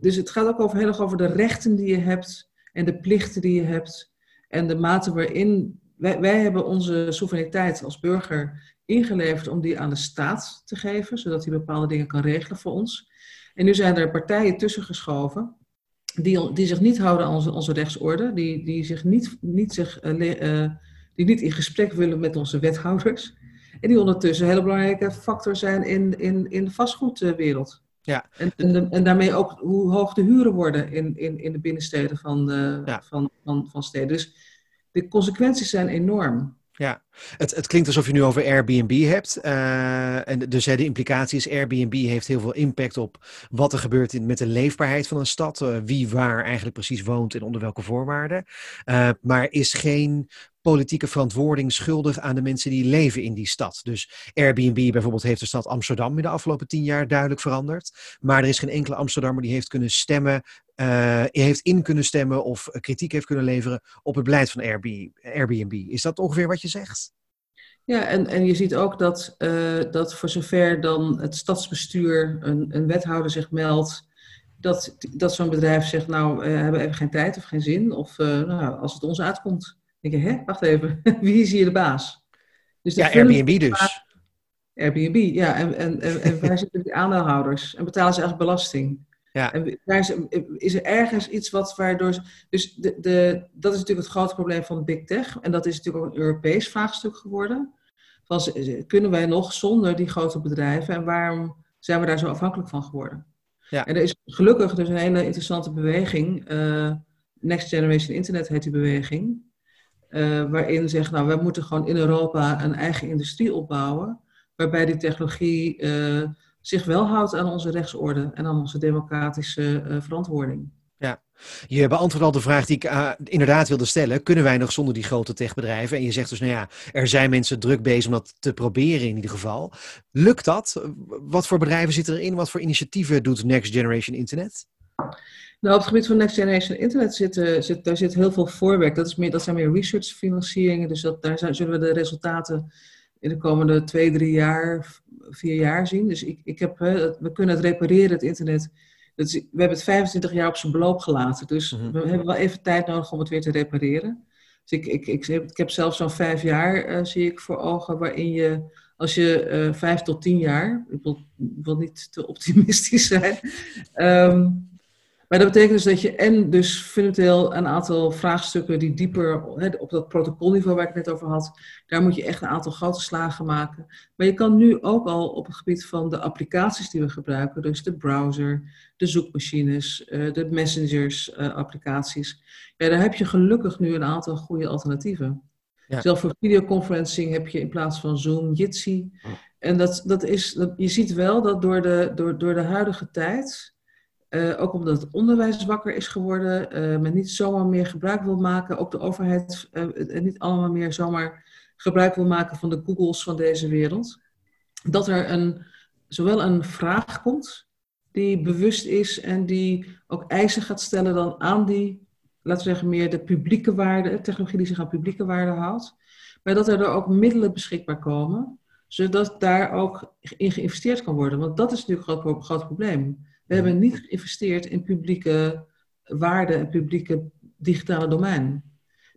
Speaker 2: dus het gaat ook over, heel erg over de rechten die je hebt en de plichten die je hebt. En de mate waarin wij, wij hebben onze soevereiniteit als burger ingeleverd om die aan de staat te geven, zodat hij bepaalde dingen kan regelen voor ons. En nu zijn er partijen tussen geschoven die, die zich niet houden aan onze, onze rechtsorde, die, die, zich niet, niet zich, uh, die niet in gesprek willen met onze wethouders. En die ondertussen een hele belangrijke factor zijn in, in, in de vastgoedwereld. Ja. En, en, en, daarmee ook hoe hoog de huren worden in, in, in de binnensteden van, ja. van, van, van steden. Dus de consequenties zijn enorm.
Speaker 1: Ja, het, het klinkt alsof je nu over Airbnb hebt. Uh, en dus hè, de implicatie is Airbnb heeft heel veel impact op wat er gebeurt in, met de leefbaarheid van een stad. Uh, wie waar eigenlijk precies woont en onder welke voorwaarden. Uh, maar is geen politieke verantwoording schuldig aan de mensen die leven in die stad. Dus Airbnb bijvoorbeeld heeft de stad Amsterdam in de afgelopen tien jaar duidelijk veranderd. Maar er is geen enkele Amsterdammer die heeft kunnen stemmen, uh, heeft in kunnen stemmen of kritiek heeft kunnen leveren op het beleid van Airbnb. Is dat ongeveer wat je zegt?
Speaker 2: Ja, en, en je ziet ook dat, uh, dat voor zover dan het stadsbestuur een, een wethouder zich meldt, dat, dat zo'n bedrijf zegt, nou, we hebben even geen tijd of geen zin, of uh, nou, als het ons uitkomt denk je, hè, wacht even, [laughs] wie is hier de baas?
Speaker 1: Dus ja, Airbnb dus.
Speaker 2: Airbnb, ja. En, en, en, en [laughs] wij zitten de aandeelhouders en betalen ze eigenlijk belasting. Ja. En is, is er ergens iets wat waardoor. Dus de, de, dat is natuurlijk het grote probleem van Big Tech. En dat is natuurlijk ook een Europees vraagstuk geworden. van, kunnen wij nog zonder die grote bedrijven en waarom zijn we daar zo afhankelijk van geworden? Ja. En er is gelukkig dus een hele interessante beweging, uh, Next Generation Internet heet die beweging, uh, waarin zegt, nou, wij moeten gewoon in Europa een eigen industrie opbouwen, waarbij die technologie uh, zich wel houdt aan onze rechtsorde en aan onze democratische verantwoording.
Speaker 1: Ja, je beantwoordt al de vraag die ik uh, inderdaad wilde stellen. Kunnen wij nog zonder die grote techbedrijven? En je zegt dus, nou ja, er zijn mensen druk bezig om dat te proberen in ieder geval. Lukt dat? Wat voor bedrijven zitten erin? Wat voor initiatieven doet Next Generation Internet?
Speaker 2: Nou, op het gebied van Next Generation Internet zit, uh, zit, daar zit heel veel voorwerk. Dat, is meer, dat zijn meer research-financieringen. Dus dat, daar zijn, zullen we de resultaten in de komende twee, drie jaar, vier jaar zien. Dus ik, ik heb, we kunnen het repareren, het internet we hebben het 25 jaar op zijn beloop gelaten. Dus mhm. we hebben wel even tijd nodig om het weer te repareren. Dus ik, ik, ik, heb, ik heb zelfs zo'n vijf jaar, uh, zie ik voor ogen, waarin je, als je uh, vijf tot tien jaar, ik wil, wil niet te optimistisch [laughs] zijn, um, maar dat betekent dus dat je en dus fundamenteel een aantal vraagstukken die dieper op dat protocolniveau waar ik het net over had, daar moet je echt een aantal grote slagen maken. Maar je kan nu ook al op het gebied van de applicaties die we gebruiken, dus de browser, de zoekmachines, eh, de messengers eh, applicaties, ja, daar heb je gelukkig nu een aantal goede alternatieven. Ja. Zelfs voor videoconferencing heb je in plaats van Zoom Jitsi. En dat, dat is, dat, je ziet wel dat door de, door, door de huidige tijd uh, ook omdat het onderwijs wakker is geworden, uh, men niet zomaar meer gebruik wil maken, ook de overheid uh, niet allemaal meer zomaar gebruik wil maken van de Googles van deze wereld. Dat er een, zowel een vraag komt die bewust is en die ook eisen gaat stellen dan aan die, laten we zeggen, meer de publieke waarde, technologie die zich aan publieke waarde houdt. Maar dat er, ook middelen beschikbaar komen, zodat daar ook in geïnvesteerd kan worden. Want dat is natuurlijk een groot probleem. We hebben niet geïnvesteerd in publieke waarde en publieke digitale domein.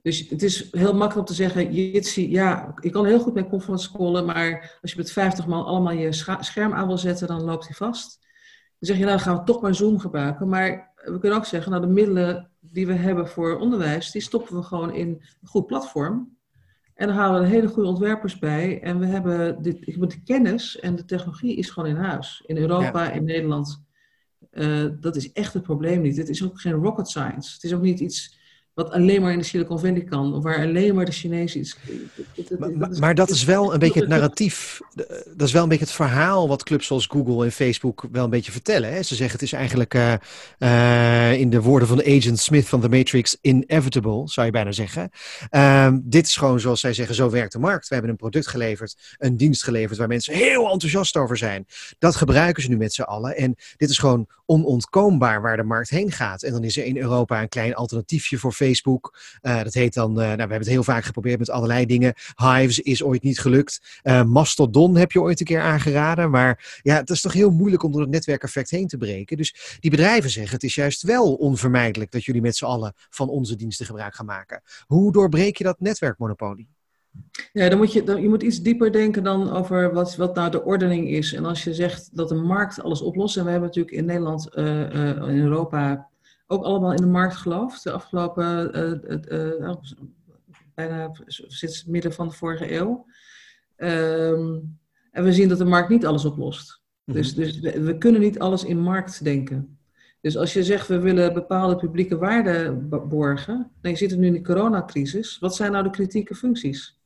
Speaker 2: Dus het is heel makkelijk om te zeggen, Jitsi, ja, je kan heel goed met conference callen, maar als je met 50 man allemaal je scherm aan wil zetten, dan loopt hij vast. Dan zeg je, nou, dan gaan we toch maar Zoom gebruiken. Maar we kunnen ook zeggen, nou, de middelen die we hebben voor onderwijs, die stoppen we gewoon in een goed platform. En dan halen we hele goede ontwerpers bij. En we hebben dit, de kennis en de technologie is gewoon in huis. In Europa, in Nederland. Uh, dat is echt het probleem niet. Het is ook geen rocket science. Het is ook niet iets wat alleen maar in de Silicon Valley kan, of waar alleen maar de Chinezen iets.
Speaker 1: Maar, maar, dat is wel een beetje het narratief, dat is wel een beetje het verhaal wat clubs zoals Google en Facebook wel een beetje vertellen. Hè? Ze zeggen het is eigenlijk uh, uh, in de woorden van Agent Smith van The Matrix inevitable, zou je bijna zeggen. Uh, dit is gewoon zoals zij zeggen, zo werkt de markt. We hebben een product geleverd, een dienst geleverd waar mensen heel enthousiast over zijn. Dat gebruiken ze nu met z'n allen en dit is gewoon onontkoombaar waar de markt heen gaat. En dan is er in Europa een klein alternatiefje voor Facebook. Uh, dat heet dan, uh, nou, we hebben het heel vaak geprobeerd met allerlei dingen. Hives is ooit niet gelukt. Uh, Mastodon heb je ooit een keer aangeraden. Maar ja, het is toch heel moeilijk om door het netwerkeffect heen te breken. Dus die bedrijven zeggen, het is juist wel onvermijdelijk dat jullie met z'n allen van onze diensten gebruik gaan maken. Hoe doorbreek je dat netwerkmonopolie?
Speaker 2: Ja, dan moet je, dan, je moet iets dieper denken dan over wat, wat nou de ordening is. En als je zegt dat de markt alles oplost, en we hebben natuurlijk in Nederland, uh, uh, in Europa, ook allemaal in de markt geloofd. De afgelopen, uh, uh, bijna sinds het midden van de vorige eeuw. Um, en we zien dat de markt niet alles oplost. Mhm. Dus, dus we, we, kunnen niet alles in markt denken. Dus als je zegt we willen bepaalde publieke waarden borgen, dan je zit er nu in de coronacrisis. Wat zijn nou de kritieke functies?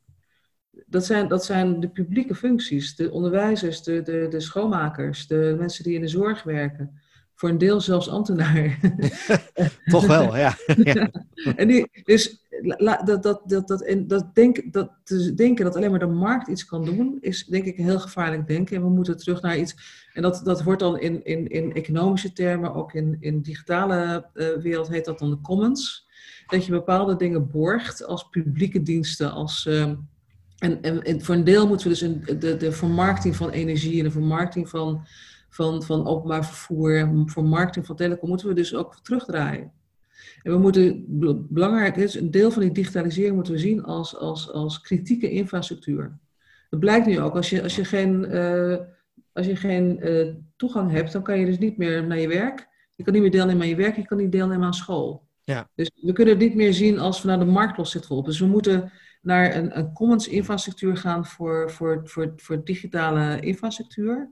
Speaker 2: Dat zijn, dat zijn de publieke functies, de onderwijzers, de, de, de schoonmakers, de mensen die in de zorg werken voor een deel zelfs ambtenaar. [laughs]
Speaker 1: Toch wel, ja. [laughs] ja.
Speaker 2: En die, dus dat, dat, dat, dat, en dat, denk, dat te denken dat alleen maar de markt iets kan doen, is denk ik heel gevaarlijk denken. En we moeten terug naar iets. En dat, dat wordt dan in, in, in economische termen, ook in, in digitale uh, wereld heet dat dan de commons. Dat je bepaalde dingen borgt als publieke diensten, als. Uh, en, en, en, voor een deel moeten we dus in de, de vermarkting van energie en de vermarkting van van, van openbaar vervoer, voor marketing van telecom, moeten we dus ook terugdraaien. En we moeten, belangrijk is, een deel van die digitalisering moeten we zien als, als, als kritieke infrastructuur. Dat blijkt nu ook, als je, als je geen, uh, als je geen uh, toegang hebt, dan kan je dus niet meer naar je werk. Je kan niet meer deelnemen aan je werk, je kan niet deelnemen aan school. Ja. Dus we kunnen het niet meer zien als vanuit de markt lost zit op. Dus we moeten naar een, een commons infrastructuur gaan voor, voor, voor, voor digitale infrastructuur.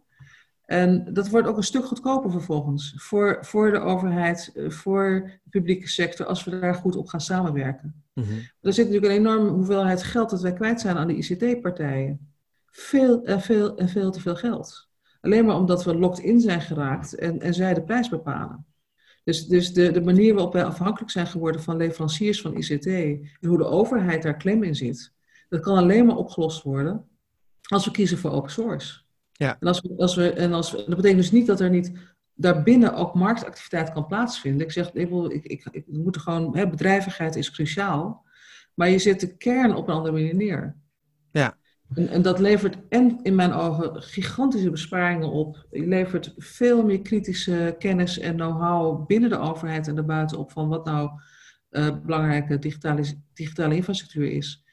Speaker 2: En dat wordt ook een stuk goedkoper vervolgens voor, voor de overheid, eh, voor de publieke sector, als we daar goed op gaan samenwerken. Mm Er zit natuurlijk een enorme hoeveelheid geld dat wij kwijt zijn aan de ICT-partijen. Veel en veel en veel te veel geld. Alleen maar omdat we locked in zijn geraakt en, en zij de prijs bepalen. Dus, dus de, de manier waarop wij afhankelijk zijn geworden van leveranciers van ICT en hoe de overheid daar klem in zit, dat kan alleen maar opgelost worden als we kiezen voor open source. Ja. En, als we, als we, en als we, dat betekent dus niet dat er niet daarbinnen ook marktactiviteit kan plaatsvinden. Ik zeg, ik, ik, ik, ik moet gewoon, hè, bedrijvigheid is cruciaal, maar je zet de kern op een andere manier neer. Ja. En, en, dat levert en in mijn ogen gigantische besparingen op. Je levert veel meer kritische kennis en know-how binnen de overheid en daarbuiten op van wat nou uh, belangrijke digitale, digitale infrastructuur is.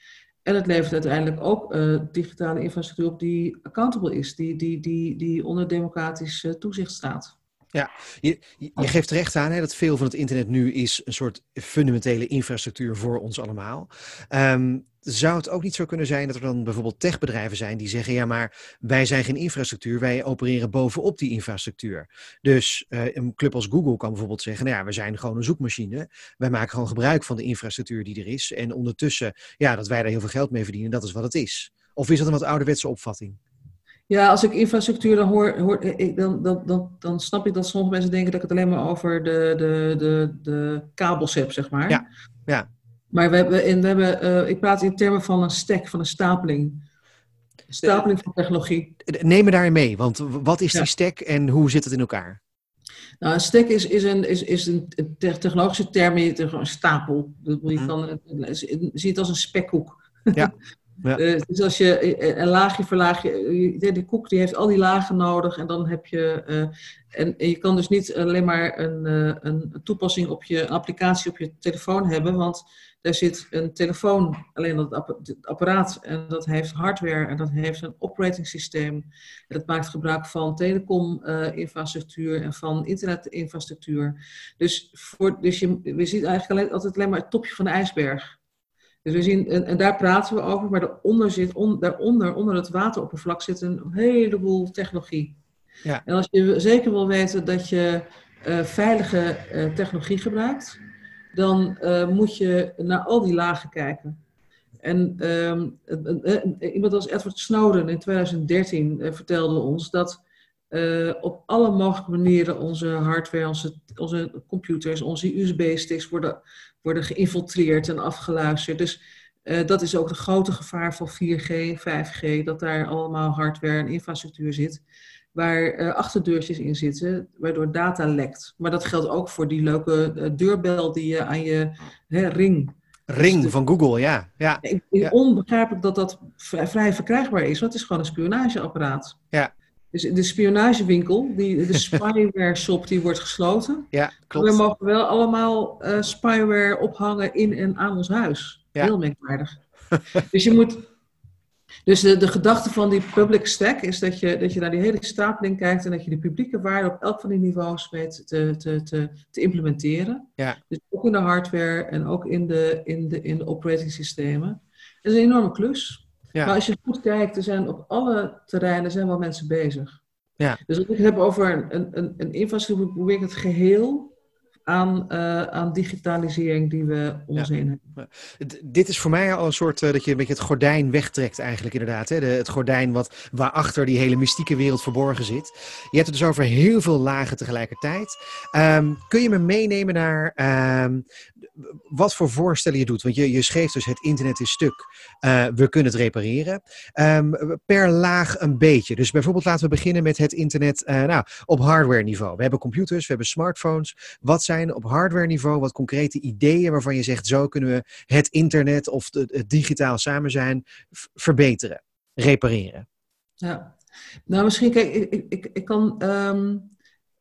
Speaker 2: En het levert uiteindelijk ook uh, digitale infrastructuur op die accountable is, die, die, die, die onder democratisch uh, toezicht staat.
Speaker 1: Ja, je, je geeft terecht aan hè, dat veel van het internet nu is een soort fundamentele infrastructuur voor ons allemaal. Um, zou het ook niet zo kunnen zijn dat er dan bijvoorbeeld techbedrijven zijn die zeggen: ja, maar wij zijn geen infrastructuur, wij opereren bovenop die infrastructuur. Dus uh, een club als Google kan bijvoorbeeld zeggen: nou ja, we zijn gewoon een zoekmachine. Wij maken gewoon gebruik van de infrastructuur die er is. En ondertussen, ja, dat wij daar heel veel geld mee verdienen, dat is wat het is. Of is dat een wat ouderwetse opvatting?
Speaker 2: Ja, als ik infrastructuur dan hoor, hoor ik, dan, dan, dan, dan snap ik dat sommige mensen denken dat ik het alleen maar over de, de, de, de kabels heb, zeg maar.
Speaker 1: Ja, ja.
Speaker 2: Maar we hebben, en we hebben uh, ik praat in termen van een stack, van een stapeling. Stapeling van technologie.
Speaker 1: Neem me daarin mee, want wat is die stack en hoe zit het in elkaar?
Speaker 2: Nou, een stack is, is, een, is, is een technologische term, een stapel. Je mhm. kan, zie het als een spekhoek. Ja. [laughs] Ja. Uh, dus als je een laagje voor laagje, die koek die heeft al die lagen nodig en dan heb je, en, je kan dus niet alleen maar een, een toepassing op je, applicatie op je telefoon hebben, want daar zit een telefoon, alleen dat apparaat, en dat heeft hardware en dat heeft een operating systeem. En dat maakt gebruik van telecom-infrastructuur en van internetinfrastructuur. Dus, voor, dus je, we zien eigenlijk altijd alleen maar het topje van de ijsberg. Dus we zien, en, en, daar praten we over, maar daaronder, zit, on, daaronder, onder het wateroppervlak, zit een heleboel technologie. Ja. En als je zeker wil weten dat je uh, veilige uh, technologie gebruikt, dan uh, moet je naar al die lagen kijken. En um, iemand als Edward Snowden in 2013 vertelde ons dat op alle mogelijke manieren onze hardware, onze, onze computers, onze USB-sticks worden worden geïnfiltreerd en afgeluisterd. Dus uh, dat is ook het grote gevaar van 4G, 5G, dat daar allemaal hardware en infrastructuur zit, waar uh, achterdeurtjes in zitten, waardoor data lekt. Maar dat geldt ook voor die leuke uh, deurbel die je aan je hè, ring.
Speaker 1: Ring dus van Google, ja. ja.
Speaker 2: Ik, ja. Onbegrijpelijk dat dat vrij verkrijgbaar is, want het is gewoon een spionageapparaat. Ja. Dus de spionagewinkel, die, de [laughs] spyware shop, die wordt gesloten. Ja, klopt. We mogen wel allemaal uh, spyware ophangen in en aan ons huis. Heel merkwaardig. [laughs] dus je moet. Dus de, de gedachte van die public stack is dat je, dat je naar die hele stapeling kijkt en dat je de publieke waarde op elk van die niveaus weet te, te, te, te implementeren. Ja. Dus ook in de hardware en ook in de, in de, in de operating systemen. Dat is een enorme klus. Ja. Maar als je goed kijkt, er zijn op alle terreinen zijn wel mensen bezig. Ja. Dus als ik het heb over een, een, een infrastructuur, probeer ik het geheel aan, uh, aan digitalisering die we om ons heen hebben.
Speaker 1: Dit is voor mij al een soort uh, dat je een beetje het gordijn wegtrekt eigenlijk inderdaad. Hè? De, het gordijn wat, waarachter die hele mystieke wereld verborgen zit. Je hebt het dus over heel veel lagen tegelijkertijd. Um, kun je me meenemen naar um, wat voor voorstellen je doet. Want je, je schreef dus het internet is stuk. Uh, we kunnen het repareren. Um, per laag een beetje. Dus bijvoorbeeld laten we beginnen met het internet nou, op hardware niveau. We hebben computers, we hebben smartphones. Wat zijn op hardware niveau wat concrete ideeën waarvan je zegt zo kunnen we het internet of het, het digitaal samen zijn verbeteren, repareren?
Speaker 2: Ja, nou misschien, kijk, ik, ik, ik kan... Um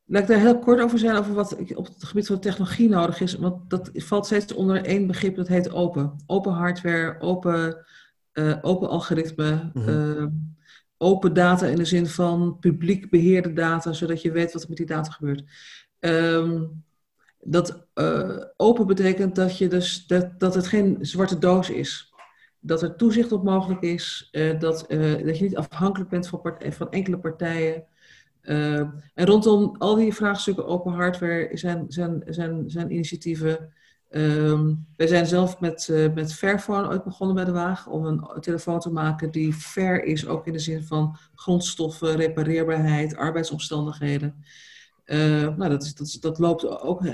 Speaker 2: Laat ik daar heel kort over zijn, over wat op het gebied van technologie nodig is. Want dat valt steeds onder één begrip, dat heet open. Open hardware, open, uh, open algoritme, mm uh, open data in de zin van publiek beheerde data, zodat je weet wat er met die data gebeurt. Um, dat uh, open betekent dat, je dus, dat, dat het geen zwarte doos is. dat er toezicht op mogelijk is, dat, dat je niet afhankelijk bent van, van enkele partijen. en rondom al die vraagstukken open hardware zijn, zijn, zijn, zijn initiatieven Um, wij zijn zelf met, uh, met Fairphone ooit begonnen bij de Waag om een telefoon te maken die fair is, ook in de zin van grondstoffen, repareerbaarheid, arbeidsomstandigheden. Uh, nou, dat, is, dat, dat loopt ook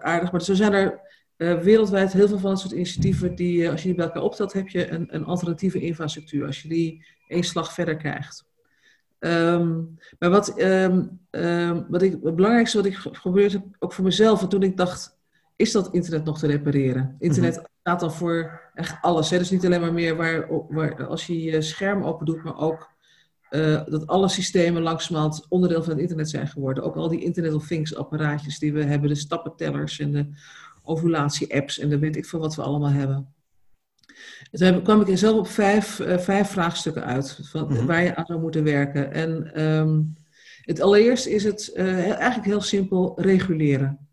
Speaker 2: aardig. Maar zo zijn er uh, wereldwijd heel veel van dat soort initiatieven die, als je die bij elkaar optelt, heb je een, een alternatieve infrastructuur. Als je die één slag verder krijgt. Um, maar wat, um, wat ik, het belangrijkste wat ik gebeurd heb, ook voor mezelf, en toen ik dacht, is dat internet nog te repareren. Internet mhm. staat dan voor echt alles. Hè? Dus niet alleen maar meer waar, waar als je je scherm open doet, maar ook uh, dat alle systemen langzamerhand onderdeel van het internet zijn geworden. Ook al die Internet of Things apparaatjes die we hebben, de stappentellers en de ovulatie-apps en de weet ik veel wat we allemaal hebben. Toen kwam ik er zelf op vijf, uh, vijf vraagstukken uit van, mhm. waar je aan zou moeten werken. En um, het allereerst is het uh, eigenlijk heel simpel reguleren.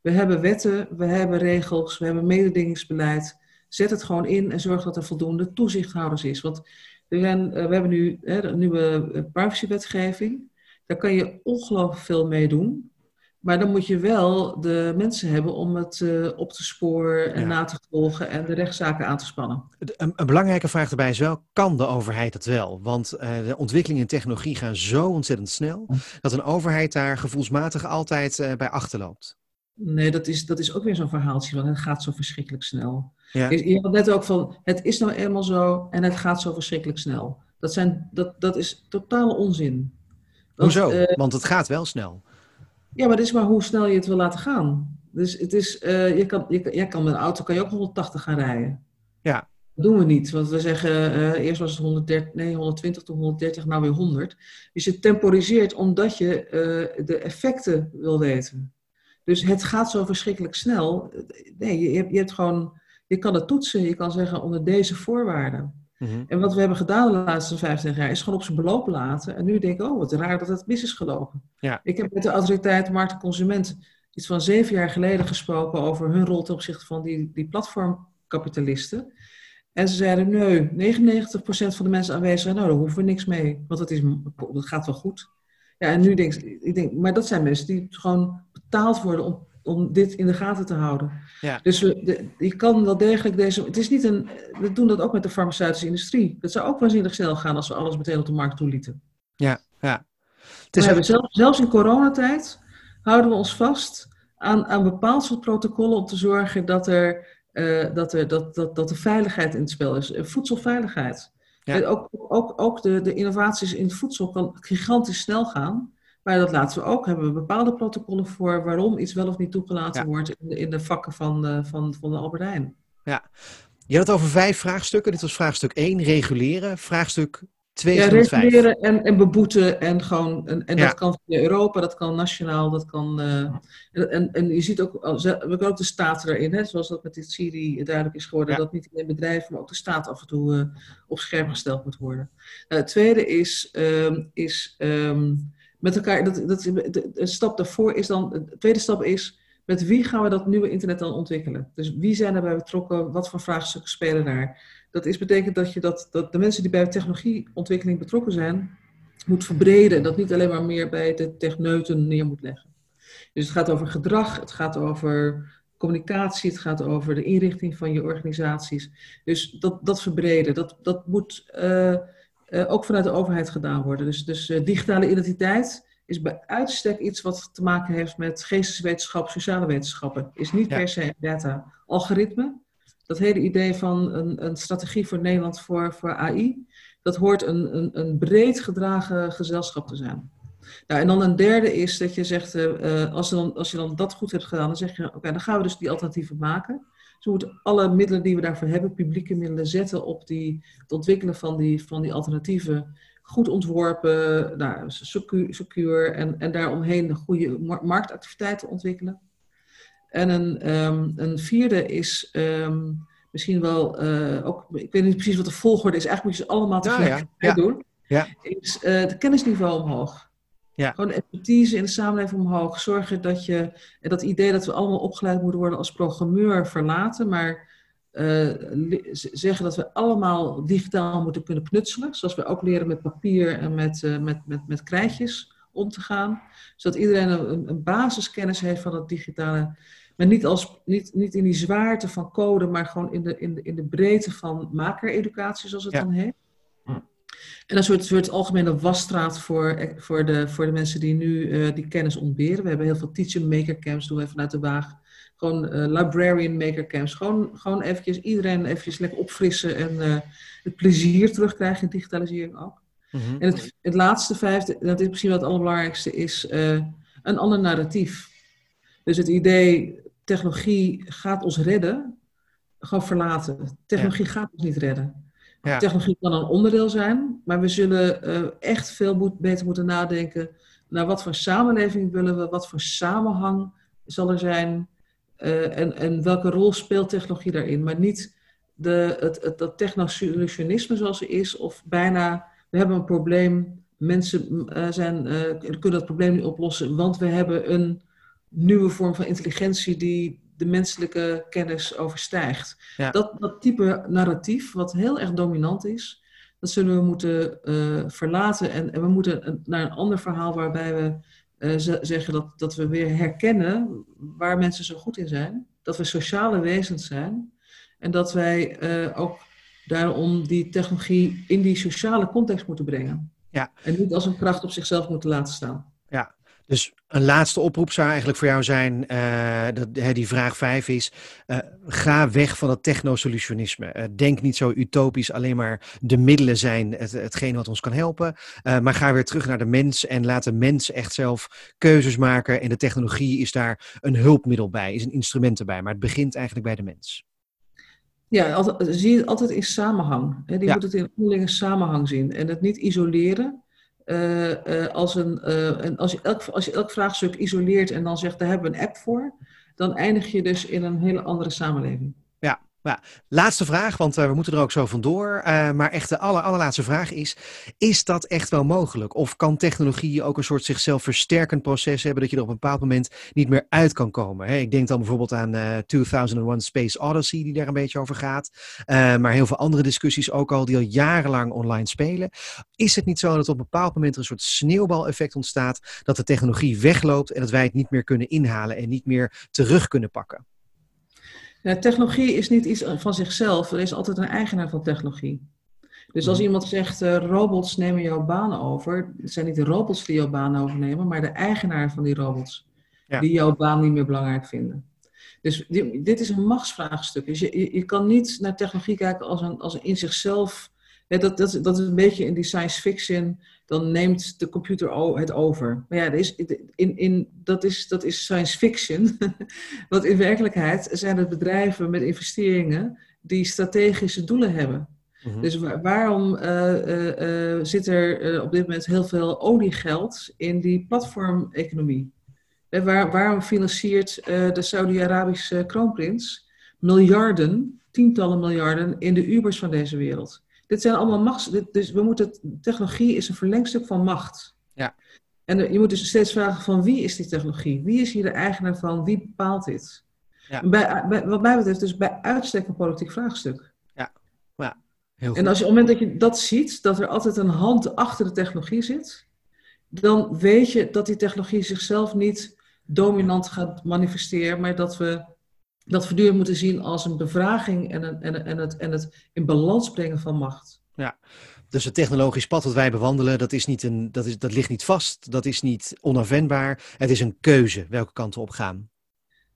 Speaker 2: We hebben wetten, we hebben regels, we hebben mededingingsbeleid. Zet het gewoon in en zorg dat er voldoende toezichthouders is. Want zijn, eh, we hebben nu hè, een nieuwe eh, privacywetgeving. Daar kan je ongelooflijk veel mee doen. Maar dan moet je wel de mensen hebben om het uh, op te sporen en na te volgen en de rechtszaken aan te spannen.
Speaker 1: Een, een, belangrijke vraag daarbij is wel, kan de overheid het wel? Want uh, de ontwikkelingen in technologie gaan zo ontzettend snel, dat een overheid daar gevoelsmatig altijd uh, bij achterloopt.
Speaker 2: Nee, dat is, dat is ook weer zo'n verhaaltje, want het gaat zo verschrikkelijk snel. Ja. Je had net ook van, het is nou eenmaal zo en het gaat zo verschrikkelijk snel. Dat, zijn, dat, dat is totale onzin.
Speaker 1: Want, Hoezo? Uh, want het gaat wel snel.
Speaker 2: Ja, maar het is maar hoe snel je het wil laten gaan. Dus het is, uh, je kan, je, jij kan met een auto kan je ook 180 gaan rijden.
Speaker 1: Ja.
Speaker 2: Dat doen we niet, want we zeggen, uh, eerst was het 130, nee, 120 tot 130, nou weer 100. Dus je temporiseert omdat je de effecten wil weten. Dus het gaat zo verschrikkelijk snel. Nee, je, hebt, je hebt gewoon, je kan het toetsen, je kan zeggen onder deze voorwaarden. Mhm. En wat we hebben gedaan de laatste 25 jaar is gewoon op zijn beloop laten. En nu denk ik, oh wat raar dat het mis is gelopen.
Speaker 1: Ja.
Speaker 2: Ik heb met de autoriteit Markt en Consument iets van zeven jaar geleden gesproken over hun rol ten opzichte van die, die platformkapitalisten. En ze zeiden, nee, 99% van de mensen aanwezig zijn, nou daar hoeven we niks mee. Want het, is, het gaat wel goed. Ja, en nu denk ik, denk, maar dat zijn mensen die gewoon betaald worden om, om dit in de gaten te houden.
Speaker 1: Ja.
Speaker 2: Dus we, je kan wel degelijk deze. Het is niet een. We doen dat ook met de farmaceutische industrie. Dat zou ook waanzinnig snel gaan als we alles meteen op de markt toelieten.
Speaker 1: Ja, ja.
Speaker 2: Het is we zelf, zelfs in coronatijd houden we ons vast aan, aan bepaald soort protocollen om te zorgen dat er. Uh, dat, er, dat, dat, dat de veiligheid in het spel is. Voedselveiligheid. Ja. Ook, ook, ook de, de innovaties in het voedsel kan gigantisch snel gaan. Maar dat laten we ook. Hebben we bepaalde protocollen voor waarom iets wel of niet toegelaten wordt in de, in de vakken van, de, van, van de Albertijn.
Speaker 1: Ja, je had het over vijf vraagstukken. Dit was vraagstuk 1, reguleren. Vraagstuk 2
Speaker 2: ja, reguleren en, en beboeten. En, gewoon, en, en dat kan via Europa, dat kan nationaal, dat kan... Uh, en, en je ziet ook, we hebben ook de staat erin, hè, zoals dat met dit Siri duidelijk is geworden, dat niet alleen bedrijven, maar ook de staat af en toe uh, op scherm gesteld moet worden. Nou, het tweede is, um, is um, met elkaar, dat, dat, de, stap daarvoor is dan, de tweede stap is, met wie gaan we dat nieuwe internet dan ontwikkelen? Dus wie zijn daarbij betrokken? Wat voor vraagstukken spelen daar? Dat is, betekent dat je dat, dat de mensen die bij technologieontwikkeling betrokken zijn, moet verbreden. Dat niet alleen maar meer bij de techneuten neer moet leggen. Dus het gaat over gedrag, het gaat over communicatie, het gaat over de inrichting van je organisaties. Dus dat, dat verbreden, dat, dat moet uh, uh, ook vanuit de overheid gedaan worden. Dus, dus uh, digitale identiteit is bij uitstek iets wat te maken heeft met geesteswetenschap, sociale wetenschappen. Is niet per se data. Algoritme, dat hele idee van een, een strategie voor Nederland voor, voor AI, dat hoort een, een, een breed gedragen gezelschap te zijn. Nou, en dan een derde is dat je zegt, uh, als, je dan, als je dan dat goed hebt gedaan, dan zeg je, oké, dan gaan we dus die alternatieven maken. Dus we moeten alle middelen die we daarvoor hebben, publieke middelen, zetten op die, het ontwikkelen van die, van die alternatieven. Goed ontworpen, nou, secuur, en, en daaromheen goede marktactiviteiten ontwikkelen. En een, um, een vierde is um, misschien wel, uh, ook, ik weet niet precies wat de volgorde is, eigenlijk moet je ze allemaal tegelijkertijd ja, ja. [laughs] doen.
Speaker 1: Ja.
Speaker 2: Is uh, het kennisniveau omhoog.
Speaker 1: Ja.
Speaker 2: Gewoon expertise in de samenleving omhoog. Zorgen dat je dat idee dat we allemaal opgeleid moeten worden als programmeur verlaten, maar zeggen dat we allemaal digitaal moeten kunnen knutselen. Zoals we ook leren met papier en met, met, met, met krijtjes om te gaan. Zodat iedereen een, een basiskennis heeft van het digitale. Maar niet, als, niet, niet in die zwaarte van code, maar gewoon in de, in de, in de breedte van makereducatie, zoals het dan heet. En een soort, soort algemene wasstraat voor, voor, de, voor de mensen die nu uh, die kennis ontberen. We hebben heel veel teacher maker camps, doen we vanuit de Waag. Gewoon uh, librarian maker camps. Gewoon, gewoon eventjes iedereen eventjes lekker opfrissen en uh, het plezier terugkrijgen in digitalisering ook. Mm -hmm. En het, het, laatste vijfde, dat is misschien wat het allerbelangrijkste, is een ander narratief. Dus het idee, technologie gaat ons redden, gewoon verlaten. Technologie ja. gaat ons niet redden. Technologie kan een onderdeel zijn, maar we zullen uh, echt veel beter moeten nadenken naar wat voor samenleving willen we, wat voor samenhang zal er zijn uh, en, en welke rol speelt technologie daarin. Maar niet de, het, het, dat technosolutionisme zoals er is, of bijna we hebben een probleem, mensen uh, zijn, kunnen dat probleem niet oplossen, want we hebben een nieuwe vorm van intelligentie die de menselijke kennis overstijgt. Dat, dat type narratief, wat heel erg dominant is, dat zullen we moeten uh, verlaten. En, en, we moeten naar een ander verhaal waarbij we uh, zeggen dat, dat we weer herkennen waar mensen zo goed in zijn. Dat we sociale wezens zijn. En dat wij uh, ook daarom die technologie in die sociale context moeten brengen. Ja. En niet als een kracht op zichzelf moeten laten staan.
Speaker 1: Dus een laatste oproep zou eigenlijk voor jou zijn, uh, dat, die vraag 5 is, uh, ga weg van het technosolutionisme. Uh, denk niet zo utopisch, alleen maar de middelen zijn het, hetgeen wat ons kan helpen. maar ga weer terug naar de mens en laat de mens echt zelf keuzes maken. En de technologie is daar een hulpmiddel bij, is een instrument erbij. Maar het begint eigenlijk bij de mens.
Speaker 2: Ja, altijd, zie je het altijd in samenhang. Hè? Die ja. moet het in onderlinge samenhang zien en het niet isoleren. Uh, uh, als, een, uh, en als, je elk, als je elk vraagstuk isoleert en dan zegt, daar hebben we een app voor, dan eindig je dus in een hele andere samenleving.
Speaker 1: Ja, ja, laatste vraag, want uh, we moeten er ook zo vandoor. Uh, maar echt de aller, allerlaatste vraag is: is dat echt wel mogelijk? Of kan technologie ook een soort zichzelf versterkend proces hebben dat je er op een bepaald moment niet meer uit kan komen? Hè, ik denk dan bijvoorbeeld aan uh, 2001 Space Odyssey, die daar een beetje over gaat. maar heel veel andere discussies ook al, die al jarenlang online spelen. Is het niet zo dat op een bepaald moment er een soort sneeuwbaleffect ontstaat, dat de technologie wegloopt en dat wij het niet meer kunnen inhalen en niet meer terug kunnen pakken?
Speaker 2: Ja, technologie is niet iets van zichzelf. Er is altijd een eigenaar van technologie. Dus als mhm. iemand zegt, uh, robots nemen jouw baan over, het zijn niet de robots die jouw baan overnemen, maar de eigenaar van die robots, ja. die jouw baan niet meer belangrijk vinden. Dus die, dit is een machtsvraagstuk. Dus je, je, je, kan niet naar technologie kijken als een, als een in zichzelf. dat, dat, dat is een beetje in die science fiction dan neemt de computer het over. Maar ja, dat is, in, in, dat is, dat is science fiction. [laughs] Want in werkelijkheid zijn het bedrijven met investeringen die strategische doelen hebben. Mhm. Dus waarom uh, uh, uh, zit er op dit moment heel veel oliegeld in die platformeconomie? Waar, waarom financiert de Saudi-Arabische kroonprins miljarden, tientallen miljarden in de Ubers van deze wereld? Dit zijn allemaal machts. dus we moeten, technologie is een verlengstuk van macht. Ja. En je moet dus steeds vragen van wie is die technologie? Wie is hier de eigenaar van? Wie bepaalt dit? Ja. Bij, bij, wat mij betreft dus bij uitstek een politiek vraagstuk.
Speaker 1: Ja, ja. Heel goed.
Speaker 2: En als je, op het moment dat je dat ziet, dat er altijd een hand achter de technologie zit, dan weet je dat die technologie zichzelf niet dominant gaat manifesteren, maar dat we dat voortdurend moeten zien als een bevraging en, een, en, en, het, en het in balans brengen van macht.
Speaker 1: Ja, dus het technologisch pad dat wij bewandelen, dat, is niet een, dat, is, dat ligt niet vast, dat is niet onafwendbaar. Het is een keuze welke kant we op gaan.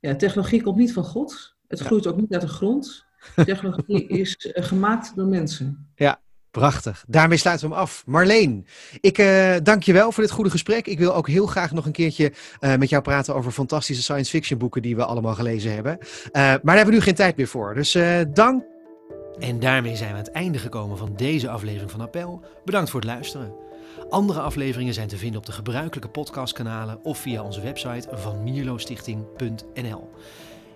Speaker 2: Ja, technologie komt niet van God. Het groeit ook niet uit de grond. [laughs] Technologie is uh, gemaakt door mensen.
Speaker 1: Ja, Prachtig. Daarmee sluiten we hem af. Marleen, ik uh, dank je wel voor dit goede gesprek. Ik wil ook heel graag nog een keertje uh, met jou praten over fantastische science fiction boeken die we allemaal gelezen hebben. Uh, maar daar hebben we nu geen tijd meer voor. Dus dank. En daarmee zijn we aan het einde gekomen van deze aflevering van Appel. Bedankt voor het luisteren. Andere afleveringen zijn te vinden op de gebruikelijke podcastkanalen of via onze website van mierlostichting.nl.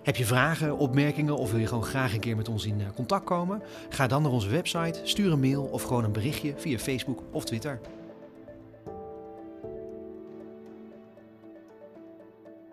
Speaker 1: Heb je vragen, opmerkingen of wil je gewoon graag een keer met ons in eh, contact komen? Ga dan naar onze website, stuur een mail of gewoon een berichtje via Facebook of Twitter.